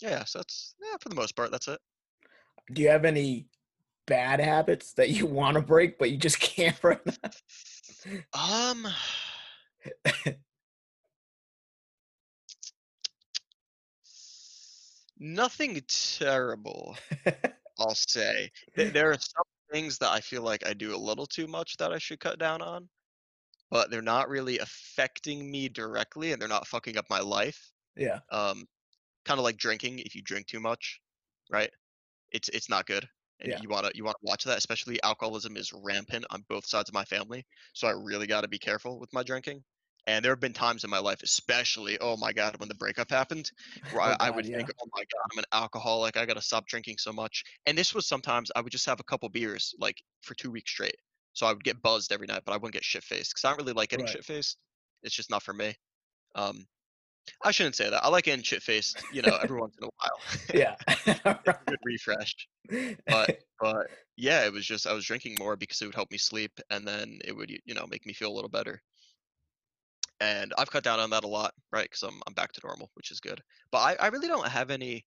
Yeah, so that's yeah, for the most part, that's it. Do you have any bad habits that you want to break but you just can't right Um, nothing terrible. I'll say. There are some things that I feel like I do a little too much that I should cut down on, but they're not really affecting me directly, and they're not fucking up my life. yeah. Um, kind of like drinking. If you drink too much, right? It's it's not good, and Yeah. you wanna you wanna watch that. Especially alcoholism is rampant on both sides of my family, so I really got to be careful with my drinking. And there have been times in my life, especially oh my god, when the breakup happened, where Oh I, I would yeah. think, oh my god, I'm an alcoholic. I gotta stop drinking so much. And this was sometimes I would just have a couple beers like for two weeks straight. So I would get buzzed every night, but I wouldn't get shit faced because I don't really like getting Right. shit faced. It's just not for me. Um, I shouldn't say that. I like getting shit faced, you know, every once in a while. Yeah. Good refresh. But but yeah, it was just I was drinking more because it would help me sleep and then it would, you know, make me feel a little better. And I've cut down on that a lot, right? Because I'm I'm back to normal, which is good. But I, I really don't have any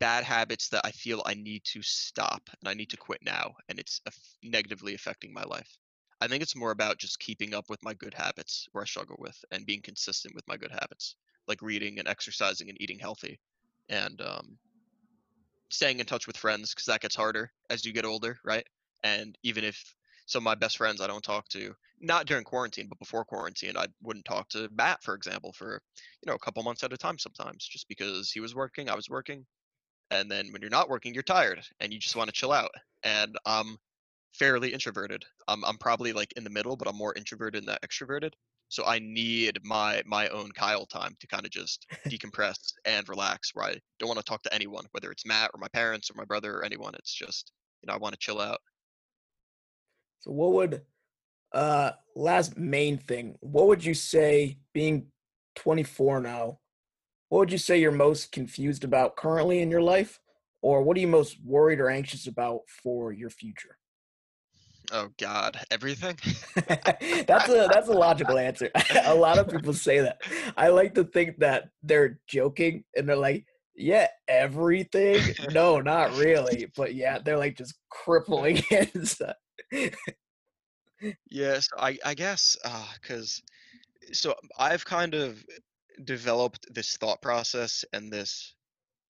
bad habits that I feel I need to stop and I need to quit now, and it's negatively affecting my life. I think it's more about just keeping up with my good habits where I struggle with and being consistent with my good habits, like reading and exercising and eating healthy, and um, staying in touch with friends because that gets harder as you get older, right? And even if some of my best friends I don't talk to, not during quarantine, but before quarantine, I wouldn't talk to Matt, for example, for you know a couple months at a time sometimes, just because he was working, I was working, and then when you're not working you're tired and you just want to chill out and i'm fairly introverted. I'm, I'm probably like in the middle but i'm more introverted than extroverted so i need my my own kyle time to kind of just decompress and relax where i don't want to talk to anyone whether it's matt or my parents or my brother or anyone it's just you know i want to chill out So what would uh last main thing, what would you say being 24 now, what would you say you're most confused about currently in your life? Or what are you most worried or anxious about for your future? oh god everything that's a that's a logical answer. a lot of people say that. I like to think that they're joking and they're like, yeah, everything. No, not really. But yeah, they're like just crippling inside. Yes i i guess because so i've kind of developed this thought process and this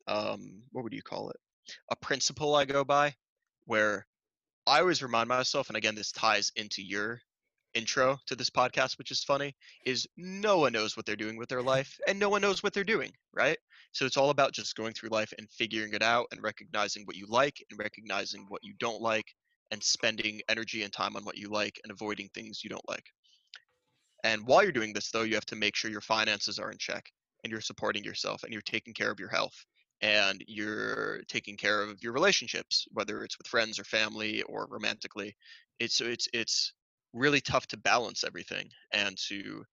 um what would you call it? A principle i go by where i always remind myself and again this ties into your intro to this podcast which is funny is no one knows what they're doing with their life and no one knows what they're doing right? So it's all about just going through life and figuring it out and recognizing what you like and recognizing what you don't like and spending energy and time on what you like and avoiding things you don't like and while you're doing this, though, you have to make sure your finances are in check and you're supporting yourself and you're taking care of your health and you're taking care of your relationships, whether it's with friends or family or romantically. It's it's it's really tough to balance everything and to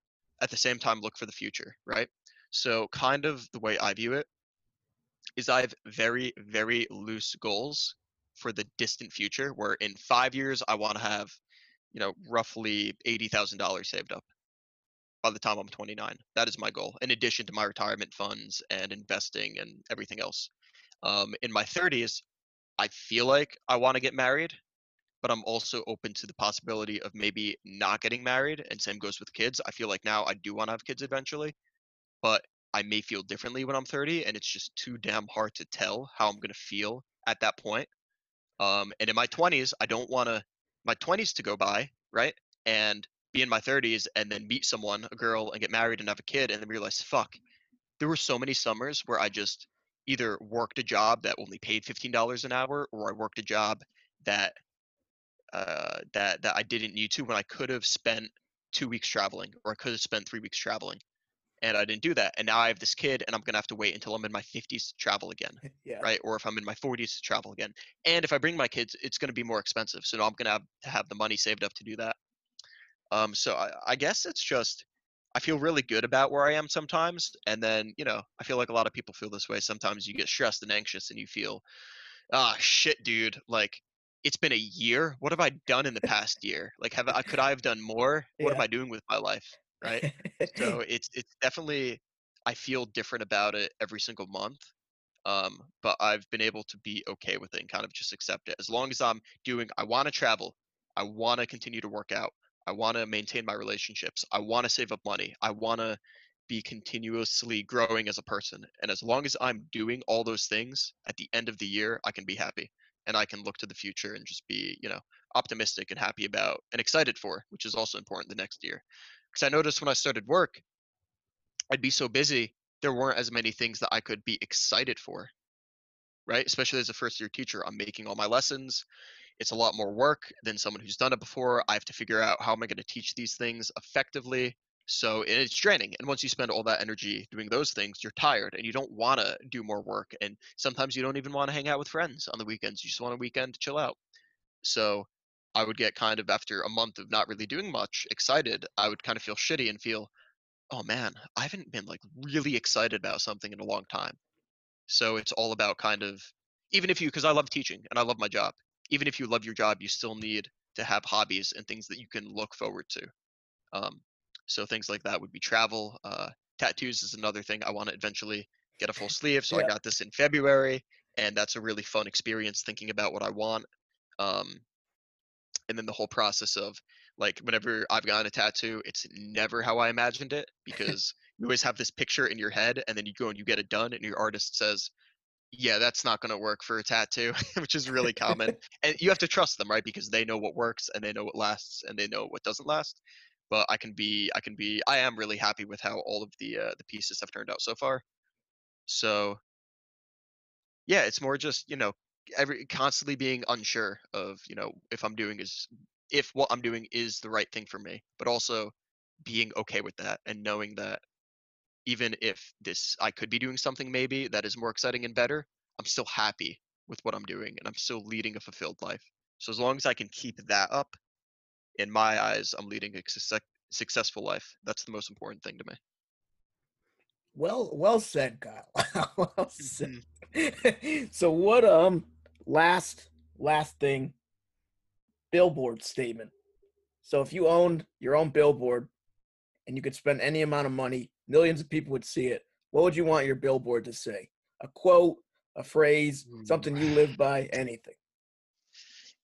at the same time look for the future, right? So kind of the way I view it is I have very, very loose goals for the distant future where in five years I want to have, you know, roughly eighty thousand dollars saved up by the time I'm 29. That is my goal, in addition to my retirement funds and investing and everything else. Um, in my 30s, I feel like I want to get married, but I'm also open to the possibility of maybe not getting married. And same goes with kids. I feel like now I do want to have kids eventually, but I may feel differently when I'm 30, and it's just too damn hard to tell how I'm going to feel at that point. Um, and in my 20s, I don't want to my 20s to go by right? And be in my 30s and then meet someone, a girl, and get married and have a kid, and then realize, fuck, there were so many summers where I just either worked a job that only paid $15 an hour or I worked a job that uh, that that I didn't need to when I could have spent two weeks traveling or I could have spent three weeks traveling and I didn't do that. And now I have this kid, and I'm gonna have to wait until I'm in my 50s to travel again, yeah. right? Or if I'm in my 40s to travel again. And if I bring my kids, it's gonna be more expensive. So now I'm gonna have to have the money saved up to do that. Um, so I, I guess it's just I feel really good about where I am sometimes, and then you know I feel like a lot of people feel this way. Sometimes you get stressed and anxious, and you feel, ah, shit, dude, like. It's been a year. What have I done in the past year? Like, have I could I have done more? What am I doing with my life? Right? So it's it's definitely I feel different about it every single month. Um, but I've been able to be okay with it and kind of just accept it. As long as I'm doing I want to travel, I want to continue to work out, I want to maintain my relationships, I want to save up money, I want to be continuously growing as a person. And as long as I'm doing all those things, at the end of the year, I can be happy and I can look to the future and just be, you know, optimistic and happy about and excited for, which is also important the next year. Because I noticed when I started work, I'd be so busy, there weren't as many things that I could be excited for, right? Especially as a first year teacher, I'm making all my lessons. It's a lot more work than someone who's done it before. I have to figure out how am I going to teach these things effectively. So it's draining. And once you spend all that energy doing those things, you're tired and you don't want to do more work. And sometimes you don't even want to hang out with friends on the weekends. You just want a weekend to chill out. So I would get kind of after a month of not really doing much excited, I would kind of feel shitty and feel oh man, I haven't been like really excited about something in a long time. So it's all about kind of even if you because I love teaching and I love my job. Even if you love your job, you still need to have hobbies and things that you can look forward to. Um, so things like that would be travel. Uh, tattoos is another thing. I want to eventually get a full sleeve. So I got this in February, and that's a really fun experience thinking about what I want. Um, and then the whole process of like whenever I've gotten a tattoo, it's never how I imagined it because you always have this picture in your head, and then you go and you get it done, and your artist says, "Yeah, that's not going to work for a tattoo," which is really common. And you have to trust them, right? Because they know what works and they know what lasts and they know what doesn't last. But I can be, I can be, I am really happy with how all of the uh, the pieces have turned out so far. So yeah, it's more just you know every constantly being unsure of you know if I'm doing is if what I'm doing is the right thing for me, but also being okay with that and knowing that even if this I could be doing something maybe that is more exciting and better, I'm still happy with what I'm doing and I'm still leading a fulfilled life. So as long as I can keep that up, in my eyes, I'm leading a success, successful life. That's the most important thing to me. well, well said, Kyle. well said. Mhm. so what? Um, last last thing. Billboard statement. So if you owned your own billboard and you could spend any amount of money, millions of people would see it. What would you want your billboard to say? A quote, a phrase, something you live by, anything.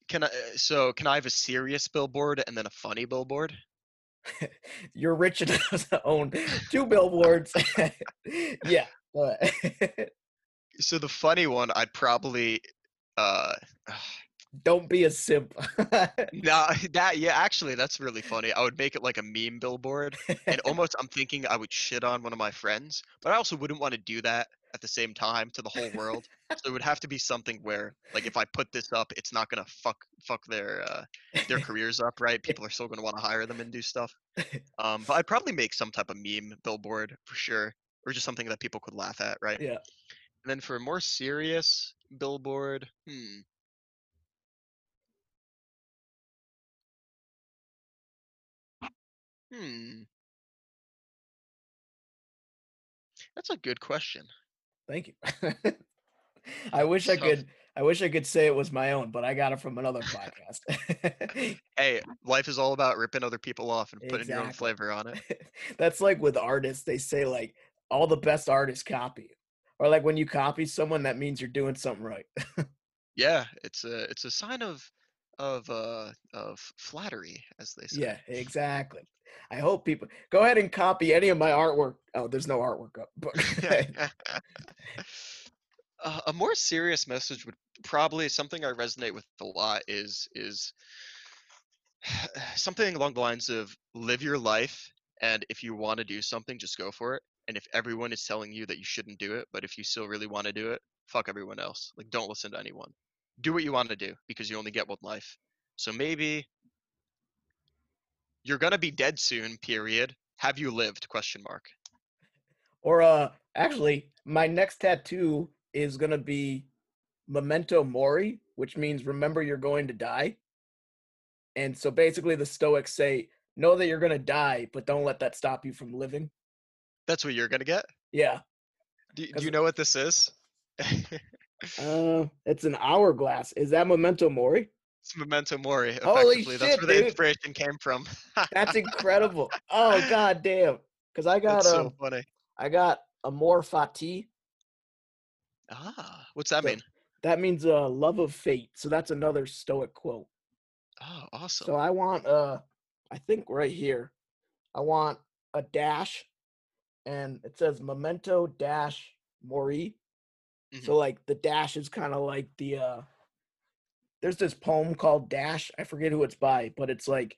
Can I? uh, So can I have a serious billboard and then a funny billboard? You're rich enough to own two billboards. yeah. So the funny one, I'd probably. Uh Don't be a simp. No, that yeah, actually, that's really funny. I would make it like a meme billboard, and almost I'm thinking I would shit on one of my friends, but I also wouldn't want to do that at the same time to the whole world. So it would have to be something where, like, if I put this up, it's not gonna fuck fuck their uh, their careers up, right? People are still gonna want to hire them and do stuff. Um, but I'd probably make some type of meme billboard for sure, or just something that people could laugh at, right? yeah. And then for a more serious billboard, hmm. Hmm. That's a good question. Thank you. I wish I could I wish I could say it was my own, but I got it from another podcast. Hey, life is all about ripping other people off and putting your own flavor on it. That's like with artists, they say like all the best artists copy. Or like when you copy someone, that means you're doing something right. Yeah, it's a it's a sign of of uh of flattery, as they say. Yeah, exactly. I hope people go ahead and copy any of my artwork. Oh, there's no artwork up, but Uh, a more serious message would probably something I resonate with a lot is is something along the lines of live your life and if you want to do something just go for it and if everyone is telling you that you shouldn't do it but if you still really want to do it fuck everyone else like don't listen to anyone. Do what you want to do because you only get one life. So maybe you're gonna be dead soon period. Have you lived? Question mark. Or uh actually, my next tattoo is gonna be memento mori, which means remember you're going to die. And so basically the Stoics say, know that you're gonna die, but don't let that stop you from living. That's what you're gonna get Yeah. do, do you know what this is Uh it's an hourglass. Is that memento mori? it's memento mori Holy effectively that's shit, where the dude. inspiration came from That's incredible. oh god damn. Cause I got that's um so funny I got amor fati. ah what's that So- mean That means uh love of fate. So that's another stoic quote. oh awesome So I want uh I think right here. I want a dash and it says memento dash mori. Mm-hmm. So like the dash is kind of like the uh there's this poem called Dash. I forget who it's by, but it's like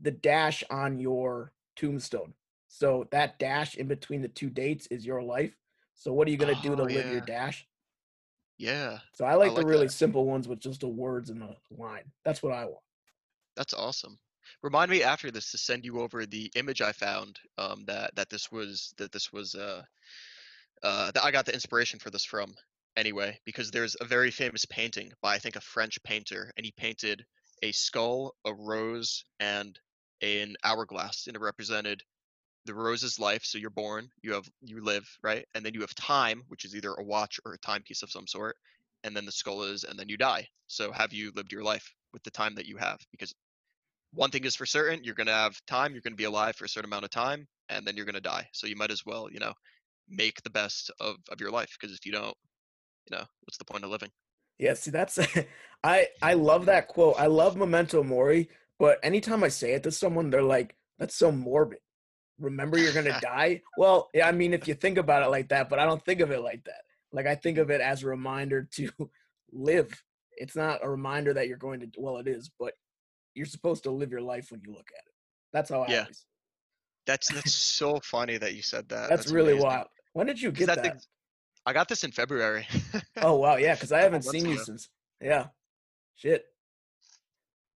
the dash on your tombstone. So that dash in between the two dates is your life. So what are you gonna do to Oh, live your dash? yeah So I like the like really that. simple ones with just the words and the line. That's what I want. That's awesome. Remind me after this to send you over the image I found um, that that this was that this was uh, uh, that I got the inspiration for this from anyway because there's a very famous painting by I think a French painter and he painted a skull, a rose, and an hourglass and it represented the rose's life. So you're born, you have you live right, and then you have time, which is either a watch or a timepiece of some sort, and then the skull is, and then you die. So have you lived your life with the time that you have? Because one thing is for certain you're going to have time you're going to be alive for a certain amount of time and then you're going to die so you might as well you know make the best of, of your life because if you don't you know what's the point of living Yeah, see that's I I love that quote. I love memento mori, but anytime I say it to someone, they're like, "That's so morbid." Remember, you're gonna die. Well, yeah, I mean, if you think about it like that, but I don't think of it like that. Like I think of it as a reminder to live. It's not a reminder that you're going to. Well, it is, but you're supposed to live your life when you look at it. That's how I Yeah. always. that's that's so funny that you said that That's, really amazing. wild. When did you get that that? i got this in february Oh wow, yeah, because I haven't seen you since. Yeah, shit.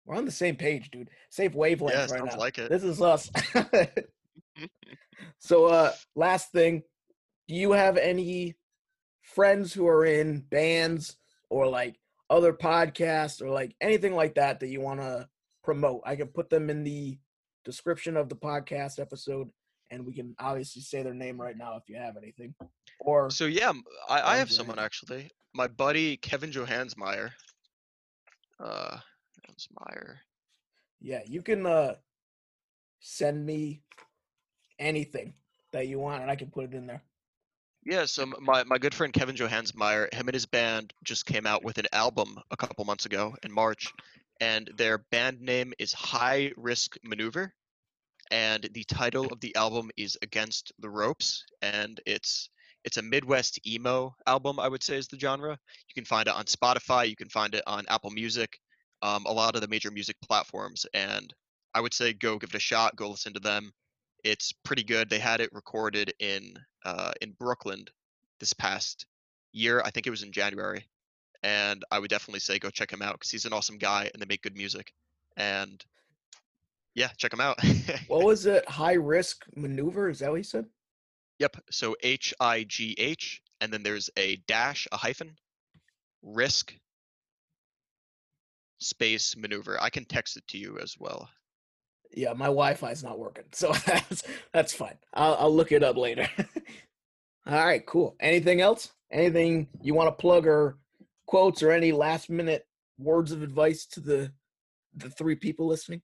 We're on the same page, dude. Same wavelength yeah right now. like it This is us. so, uh, last thing, do you have any friends who are in bands or like other podcasts or like anything like that that you want to promote? I can put them in the description of the podcast episode, and we can obviously say their name right now if you have anything. Or so yeah I, I have someone actually my buddy kevin johansmeyer uh Johansmeyer. Yeah, you can uh send me anything that you want and I can put it in there. Yeah, so my, my good friend Kevin Johansmeyer, him and his band just came out with an album a couple months ago in March, and their band name is High Risk Maneuver, and the title of the album is Against the Ropes, and it's it's a Midwest emo album, I would say is the genre. You can find it on Spotify, you can find it on Apple Music, um, a lot of the major music platforms, and I would say go give it a shot, go listen to them. It's pretty good. They had it recorded in uh, in Brooklyn this past year. I think it was in January, and I would definitely say go check him out because he's an awesome guy and they make good music. And yeah, check him out. What was it? High risk maneuver? Is that what you said? yep. So H I G H, and then there's a dash, a hyphen, risk, space maneuver. I can text it to you as well. Yeah, my Wi-Fi is not working, so that's that's fine. I'll, I'll look it up later. All right, cool. Anything else? Anything you want to plug or quotes or any last minute words of advice to the the three people listening?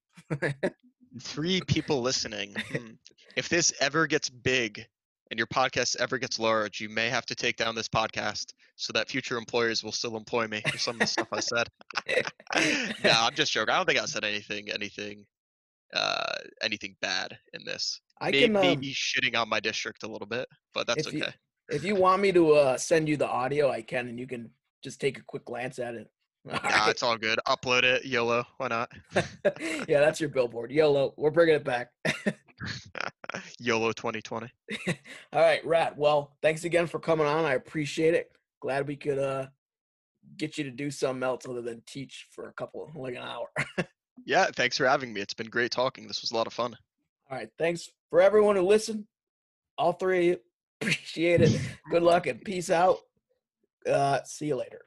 Three people listening. Hmm. If this ever gets big and your podcast ever gets large, you may have to take down this podcast so that future employers will still employ me for some of the stuff I said. no, I'm just joking. I don't think I said anything, anything, uh, anything bad in this. I May- can um, maybe shitting on my district a little bit, but that's if you- okay. if you want me to uh, send you the audio, I can, and you can just take a quick glance at it. All Nah, right. it's all good. Upload it, YOLO. Why not? yeah, that's your billboard. YOLO. We're bringing it back. YOLO 2020. All right, Rat. Well, thanks again for coming on. I appreciate it. Glad we could uh get you to do something else other than teach for a couple like an hour. Yeah, thanks for having me. It's been great talking. This was a lot of fun. All right. Thanks for everyone who listened. All three of you. Appreciate it. Good luck and peace out. Uh, see you later.